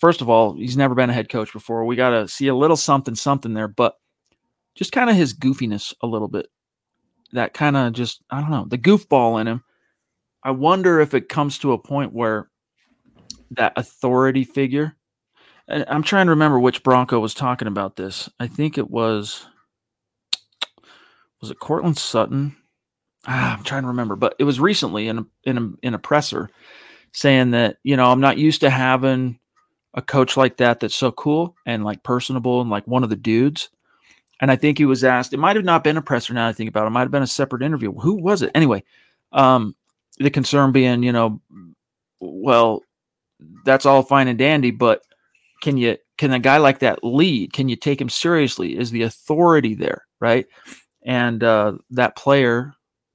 First of all, he's never been a head coach before. We got to see a little something, something there, but just kind of his goofiness a little bit. That kind of just, I don't know, the goofball in him. I wonder if it comes to a point where that authority figure. and I'm trying to remember which Bronco was talking about this. I think it was was it Courtland Sutton? Ah, I'm trying to remember, but it was recently in a, in a, in a presser saying that you know I'm not used to having a coach like that that's so cool and like personable and like one of the dudes. And I think he was asked. It might have not been a presser. Now I think about it, it might have been a separate interview. Who was it anyway? Um, the concern being, you know, well, that's all fine and dandy, but can you can a guy like that lead? Can you take him seriously? Is the authority there, right? And uh, that player,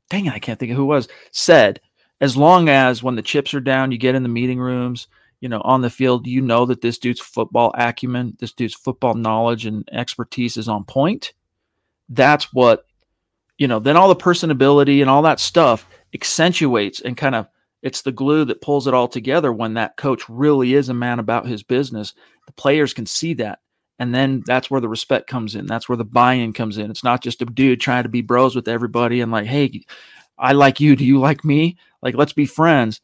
dang it, I can't think of who was, said, as long as when the chips are down, you get in the meeting rooms, you know, on the field, you know that this dude's football acumen, this dude's football knowledge and expertise is on point. That's what, you know, then all the personability and all that stuff accentuates and kind of it's the glue that pulls it all together when that coach really is a man about his business. The players can see that. And then that's where the respect comes in. That's where the buy-in comes in. It's not just a dude trying to be bros with everybody and like, hey, I like you. Do you like me? Like, let's be friends.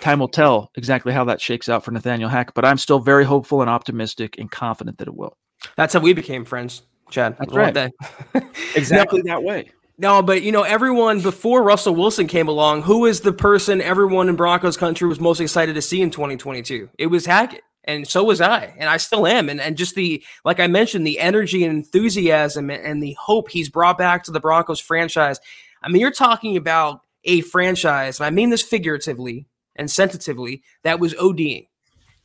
Time will tell exactly how that shakes out for Nathaniel Hack, but I'm still very hopeful and optimistic and confident that it will. That's how we became friends, Chad. That's right. day. Exactly that way. No, but you know, everyone before Russell Wilson came along, who is the person everyone in Broncos country was most excited to see in 2022? It was Hackett. And so was I, and I still am. And and just the like I mentioned, the energy and enthusiasm and, and the hope he's brought back to the Broncos franchise. I mean, you're talking about a franchise, and I mean this figuratively and sensitively, that was ODing.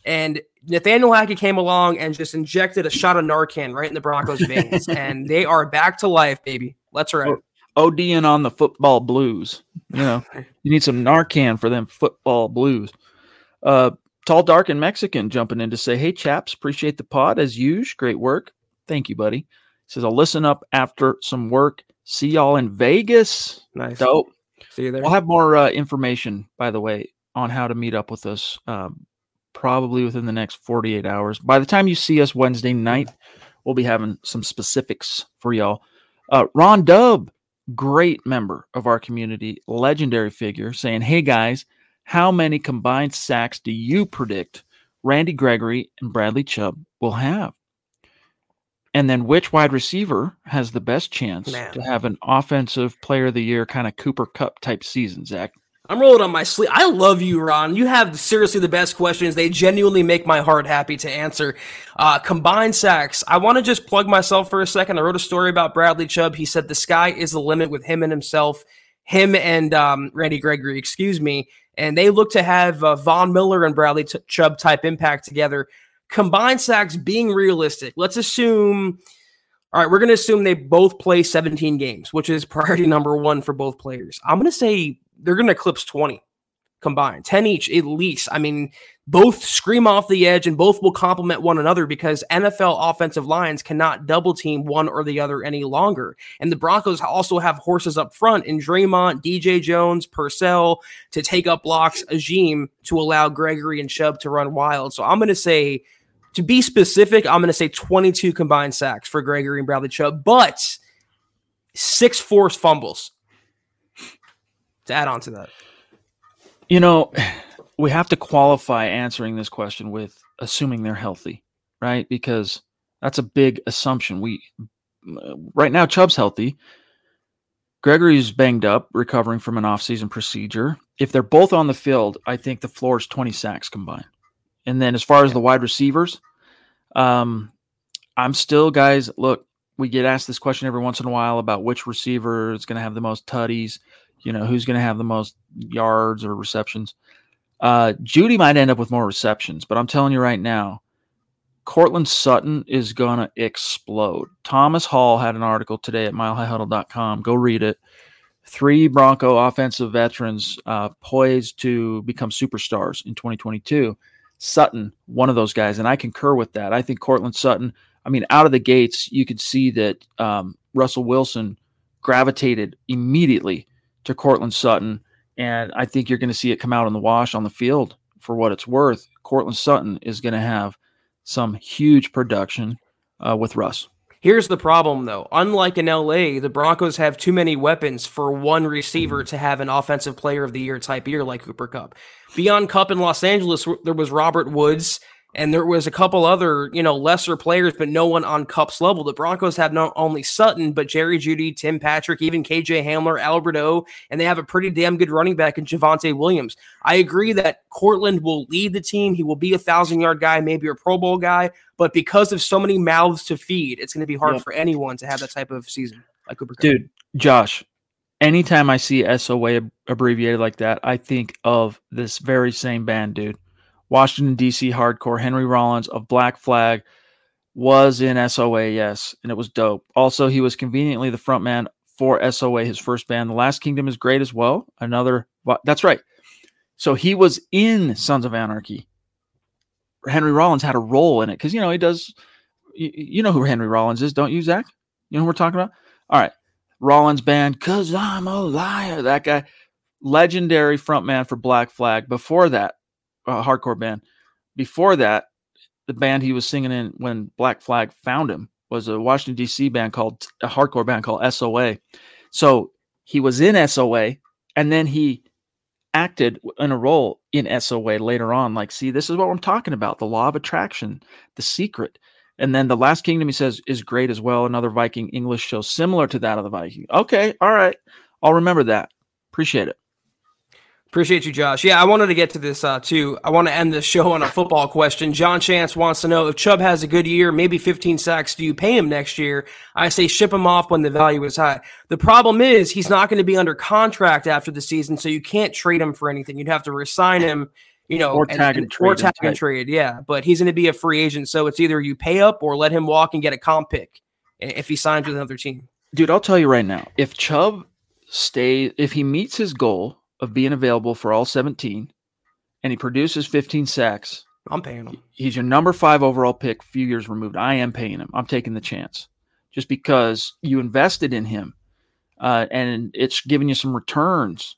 And Nathaniel Hackett came along and just injected a shot of Narcan right in the Broncos' veins, and they are back to life, baby. Let's ride. ODing on the football blues. You know, you need some Narcan for them football blues. Uh, tall, dark, and Mexican jumping in to say, "Hey, chaps, appreciate the pod as usual. Great work. Thank you, buddy." He says, "I'll listen up after some work. See y'all in Vegas. Nice. Dope. See you there. We'll have more uh, information, by the way, on how to meet up with us. Um, probably within the next 48 hours. By the time you see us Wednesday night, we'll be having some specifics for y'all. Uh, Ron Dub, great member of our community, legendary figure, saying, Hey guys, how many combined sacks do you predict Randy Gregory and Bradley Chubb will have? And then which wide receiver has the best chance Man. to have an offensive player of the year kind of Cooper Kupp type season, Zach? I'm rolling on my sleeve. I love you, Ron. You have seriously the best questions. They genuinely make my heart happy to answer. Uh, combined sacks. I want to just plug myself for a second. I wrote a story about Bradley Chubb. He said the sky is the limit with him and himself, him and um, Randy Gregory, excuse me. And they look to have uh, Von Miller and Bradley T- Chubb type impact together. Combined sacks being realistic. Let's assume. All right, we're going to assume they both play 17 games, which is priority number one for both players. I'm going to say they're going to eclipse 20 combined, 10 each at least. I mean, both scream off the edge and both will complement one another because NFL offensive lines cannot double team one or the other any longer. And the Broncos also have horses up front in Dre'Mont, DJ Jones, Purcell to take up blocks, Agim to allow Gregory and Chubb to run wild. So I'm going to say, to be specific, I'm going to say 22 combined sacks for Gregory and Bradley Chubb, but six forced fumbles to add on to that. You know, we have to qualify answering this question with assuming they're healthy, right? Because that's a big assumption. We right now Chubb's healthy. Gregory's banged up, recovering from an offseason procedure. If they're both on the field, I think the floor is 20 sacks combined. And then as far as the wide receivers, um, I'm still, guys, look, we get asked this question every once in a while about which receiver is going to have the most tutties, you know, who's going to have the most yards or receptions. Uh, Jeudy might end up with more receptions, but I'm telling you right now, Courtland Sutton is going to explode. Thomas Hall had an article today at milehighhuddle.com. Go read it. Three Bronco offensive veterans uh, poised to become superstars in 2022. Sutton, one of those guys, and I concur with that. I think Courtland Sutton, I mean, out of the gates, you could see that um, Russell Wilson gravitated immediately to Courtland Sutton, and I think you're going to see it come out in the wash on the field for what it's worth. Courtland Sutton is going to have some huge production uh, with Russ. Here's the problem, though. Unlike in LA, the Broncos have too many weapons for one receiver to have an offensive player of the year type year like Cooper Kupp. Beyond Kupp in Los Angeles, there was Robert Woods and there was a couple other, you know, lesser players, but no one on Kupp's level. The Broncos have not only Sutton, but Jerry Jeudy, Tim Patrick, even KJ Hamler, Albert O, and they have a pretty damn good running back in Javonte Williams. I agree that Courtland will lead the team. He will be a thousand yard guy, maybe a Pro Bowl guy, but because of so many mouths to feed, it's going to be hard yep. for anyone to have that type of season like Cooper. Dude, Josh, anytime I see SOA abbreviated like that, I think of this very same band, dude. Washington, D.C. hardcore. Henry Rollins of Black Flag was in SOA, yes, and it was dope. Also, he was conveniently the frontman for SOA, his first band. The Last Kingdom is great as well. Another, that's right. So he was in Sons of Anarchy. Henry Rollins had a role in it because, you know, he does, you, you, know who Henry Rollins is, don't you, Zach? You know who we're talking about? All right. Rollins band, because I'm a liar. That guy, legendary frontman for Black Flag. Before that, a hardcore band. Before that, the band he was singing in when Black Flag found him was a Washington D.C. band called a hardcore band called SOA. So he was in SOA, and then he acted in a role in SOA later on. Like, see, this is what I'm talking about: the law of attraction, the secret. And then the Last Kingdom, he says, is great as well. Another Viking English show similar to that of the Viking. Okay, all right, I'll remember that. Appreciate it. Appreciate you, Josh. Yeah, I wanted to get to this uh, too. I want to end the show on a football question. John Chance wants to know if Chubb has a good year, maybe 15 sacks, do you pay him next year? I say ship him off when the value is high. The problem is he's not going to be under contract after the season, so you can't trade him for anything. You'd have to resign him, you know, or tag and, and trade. Or tag and trade, yeah. But he's going to be a free agent, so it's either you pay up or let him walk and get a comp pick if he signs with another team. Dude, I'll tell you right now, if Chubb stays, if he meets his goal of being available for all 17 and he produces 15 sacks, I'm paying him. He's your number five overall pick, few years removed. I am paying him. I'm taking the chance just because you invested in him uh, and it's giving you some returns.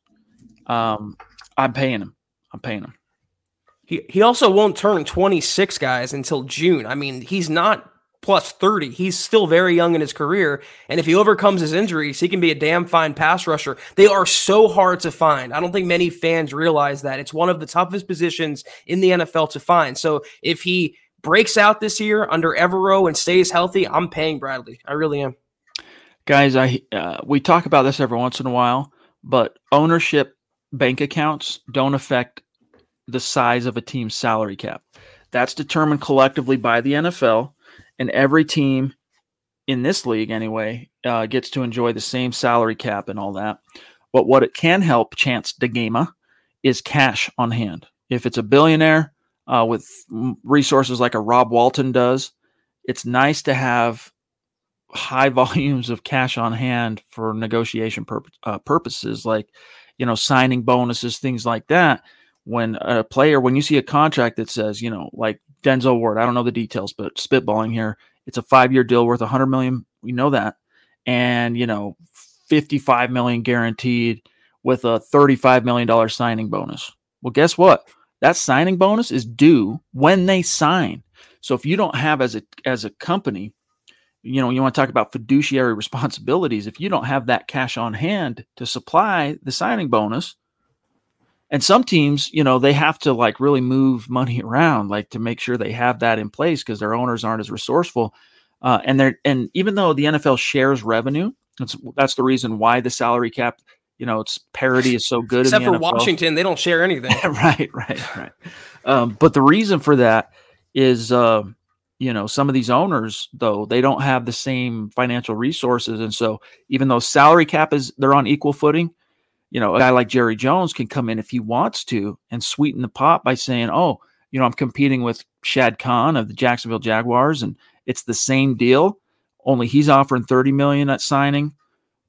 Um, I'm paying him. I'm paying him. He, he also won't turn 26 guys until June. I mean, he's not plus 30. He's still very young in his career. And if he overcomes his injuries, he can be a damn fine pass rusher. They are so hard to find. I don't think many fans realize that. It's one of the toughest positions in the NFL to find. So if he breaks out this year under Evero and stays healthy, I'm paying Bradley. I really am. Guys, I uh, we talk about this every once in a while, but ownership bank accounts don't affect the size of a team's salary cap. That's determined collectively by the NFL and every team in this league anyway uh, gets to enjoy the same salary cap and all that. But what it can help Chance DeGama is cash on hand. If it's a billionaire uh, with resources like a Rob Walton does, it's nice to have high volumes of cash on hand for negotiation pur- uh, purposes, like you know signing bonuses, things like that. When a player, when you see a contract that says, you know, like Denzel Ward. I don't know the details, but spitballing here, it's a five-year deal worth 100 million. We know that, and you know, 55 million guaranteed with a 35 million dollar signing bonus. Well, guess what? That signing bonus is due when they sign. So if you don't have as a as a company, you know, you want to talk about fiduciary responsibilities. If you don't have that cash on hand to supply the signing bonus, and some teams you know they have to like really move money around like to make sure they have that in place because their owners aren't as resourceful uh, and they're and even though the nfl shares revenue That's that's the reason why the salary cap, you know, its parity is so good. Except for NFL. Washington, they don't share anything. right, right, right. Um, but the reason for that is, uh, you know, some of these owners though they don't have the same financial resources, and so even though salary cap is they're on equal footing, you know, a guy like Jerry Jones can come in if he wants to and sweeten the pot by saying, "Oh, you know, I'm competing with Shad Khan of the Jacksonville Jaguars, and it's the same deal, only he's offering 30 million at signing."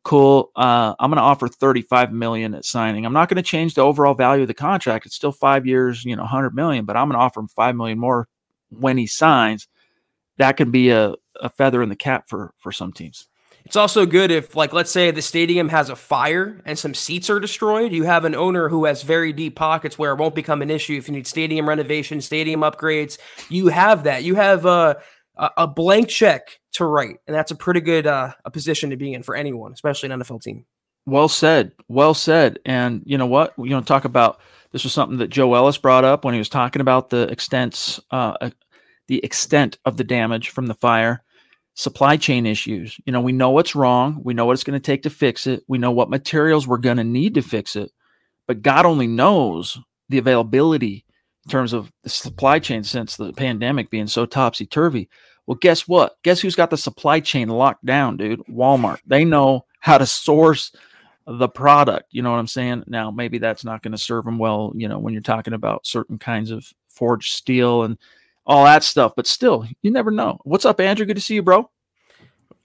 Cool. Uh, I'm going to offer 35 million at signing. I'm not going to change the overall value of the contract. It's still five years, you know, 100 million, but I'm going to offer him five million more when he signs. That could be a, a feather in the cap for for some teams. It's also good if, like, let's say the stadium has a fire and some seats are destroyed. You have an owner who has very deep pockets where it won't become an issue if you need stadium renovation, stadium upgrades. You have that. You have a a blank check to write, and that's a pretty good uh, a position to be in for anyone, especially an NFL team. Well said. Well said. And you know what? You know, talk about this was something that Joe Ellis brought up when he was talking about the extent, uh, the extent of the damage from the fire supply chain issues. You know, we know what's wrong. We know what it's going to take to fix it. We know what materials we're going to need to fix it. But God only knows the availability in terms of the supply chain since the pandemic being so topsy turvy. Well, guess what? Guess who's got the supply chain locked down, dude? Walmart. They know how to source the product. You know what I'm saying? Now, maybe that's not going to serve them well, you know, when you're talking about certain kinds of forged steel and all that stuff. But still, you never know. What's up, Andrew? Good to see you, bro.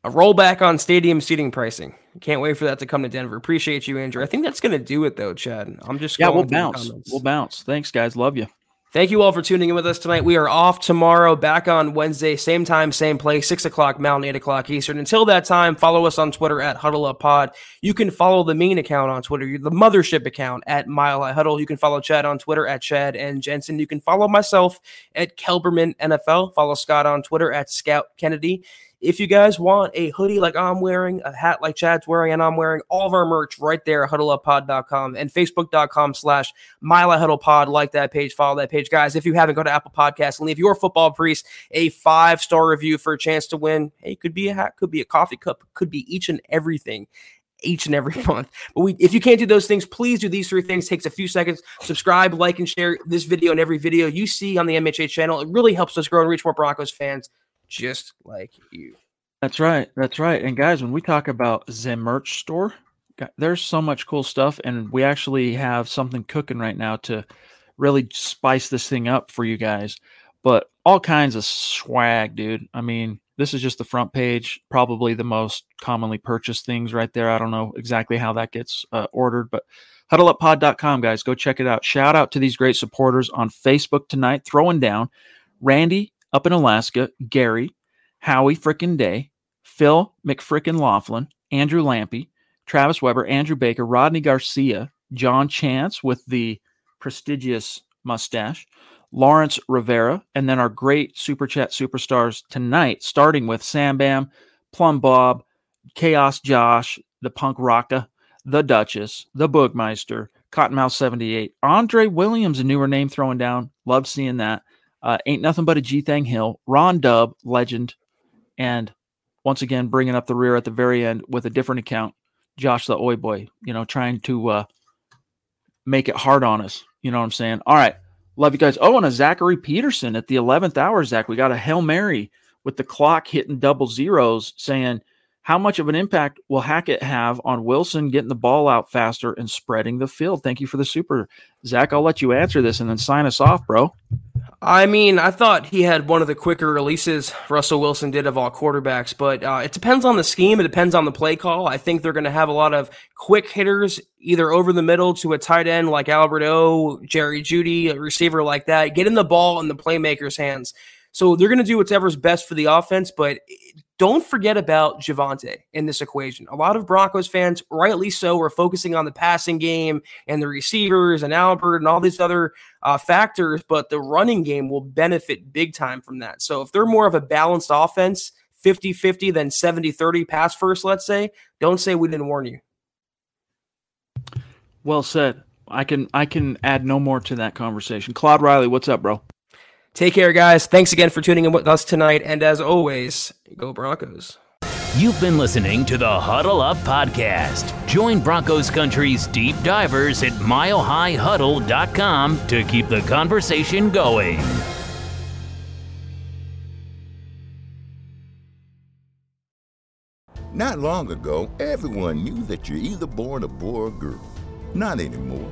A rollback on stadium seating pricing. Can't wait for that to come to Denver. Appreciate you, Andrew. I think that's going to do it, though, Chad. I'm just yeah. We'll bounce. We'll bounce. Thanks, guys. Love you. Thank you all for tuning in with us tonight. We are off tomorrow, back on Wednesday, same time, same place, 6 o'clock Mountain, 8 o'clock Eastern. Until that time, follow us on Twitter at Huddle Up Pod. You can follow the main account on Twitter, the mothership account at Mile High Huddle. You can follow Chad on Twitter at Chad and Jensen. You can follow myself at Kelberman NFL. Follow Scott on Twitter at Scout Kennedy. If you guys want a hoodie like I'm wearing, a hat like Chad's wearing, and I'm wearing, all of our merch right there, huddleuppod.com and facebook.com slash Pod. Like that page, follow that page. Guys, if you haven't, go to Apple Podcasts and leave your football priest a five star review for a chance to win. Hey, could be a hat, could be a coffee cup, could be each and everything each and every month. But we, if you can't do those things, please do these three things. It takes a few seconds. Subscribe, like, and share this video and every video you see on the MHA channel. It really helps us grow and reach more Broncos fans just like you. That's right. That's right. And guys, when we talk about Zen merch store, there's so much cool stuff, and we actually have something cooking right now to really spice this thing up for you guys. But all kinds of swag, dude. I mean, this is just the front page, probably the most commonly purchased things right there. I don't know exactly how that gets uh, ordered, but huddleuppod.com, guys, go check it out. Shout out to these great supporters on Facebook tonight, throwing down Randy up in Alaska, Gary, Howie Frickin' Day, Phil McFrickin' Laughlin, Andrew Lampy, Travis Weber, Andrew Baker, Rodney Garcia, John Chance with the prestigious mustache, Lawrence Rivera, and then our great Super Chat superstars tonight, starting with Sam Bam, Plum Bob, Chaos Josh, the Punk Rocka, the Duchess, the Boogmeister, Cottonmouth 78, Andre Williams, a newer name throwing down. Love seeing that. Uh, ain't nothing but a G Thang Hill, Ron Dub, legend, and once again bringing up the rear at the very end with a different account, Josh the Oi Boy. You know, trying to uh, make it hard on us. You know what I'm saying? All right, love you guys. Oh, and a Zachary Peterson at the 11th hour. Zach, we got a hail mary with the clock hitting double zeros, saying how much of an impact will Hackett have on Wilson getting the ball out faster and spreading the field? Thank you for the super. Zach, I'll let you answer this and then sign us off, bro. I mean, I thought he had one of the quicker releases Russell Wilson did of all quarterbacks, but uh, it depends on the scheme. It depends on the play call. I think they're going to have a lot of quick hitters, either over the middle to a tight end like Albert O, Jerry Jeudy, a receiver like that, getting the ball in the playmaker's hands. So they're going to do whatever's best for the offense, but don't forget about Javonte in this equation. A lot of Broncos fans, rightly so, are focusing on the passing game and the receivers and Albert and all these other uh, factors, but the running game will benefit big time from that. So if they're more of a balanced offense, 50 50 than 70 30 pass first, let's say, don't say we didn't warn you. Well said. I can I can add no more to that conversation. Claude Riley, what's up, bro? Take care, guys. Thanks again for tuning in with us tonight. And as always, go Broncos. You've been listening to the Huddle Up Podcast. Join Broncos Country's deep divers at milehighhuddle.com to keep the conversation going. Not long ago, everyone knew that you're either born a boy or girl. Not anymore.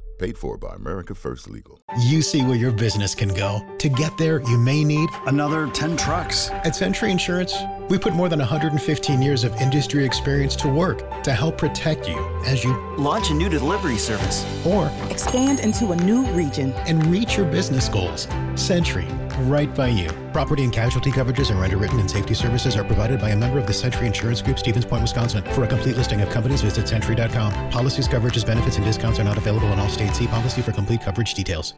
Paid for by America First Legal. You see where your business can go. To get there, you may need another 10 trucks. At Sentry Insurance, we put more than 115 years of industry experience to work to help protect you as you launch a new delivery service or expand into a new region and reach your business goals. Sentry, right by you. Property and casualty coverages and underwritten and safety services are provided by a member of the Sentry Insurance Group, Stevens Point, Wisconsin. For a complete listing of companies, visit sentry.com. Policies, coverages, benefits, and discounts are not available in all states. See policy for complete coverage details.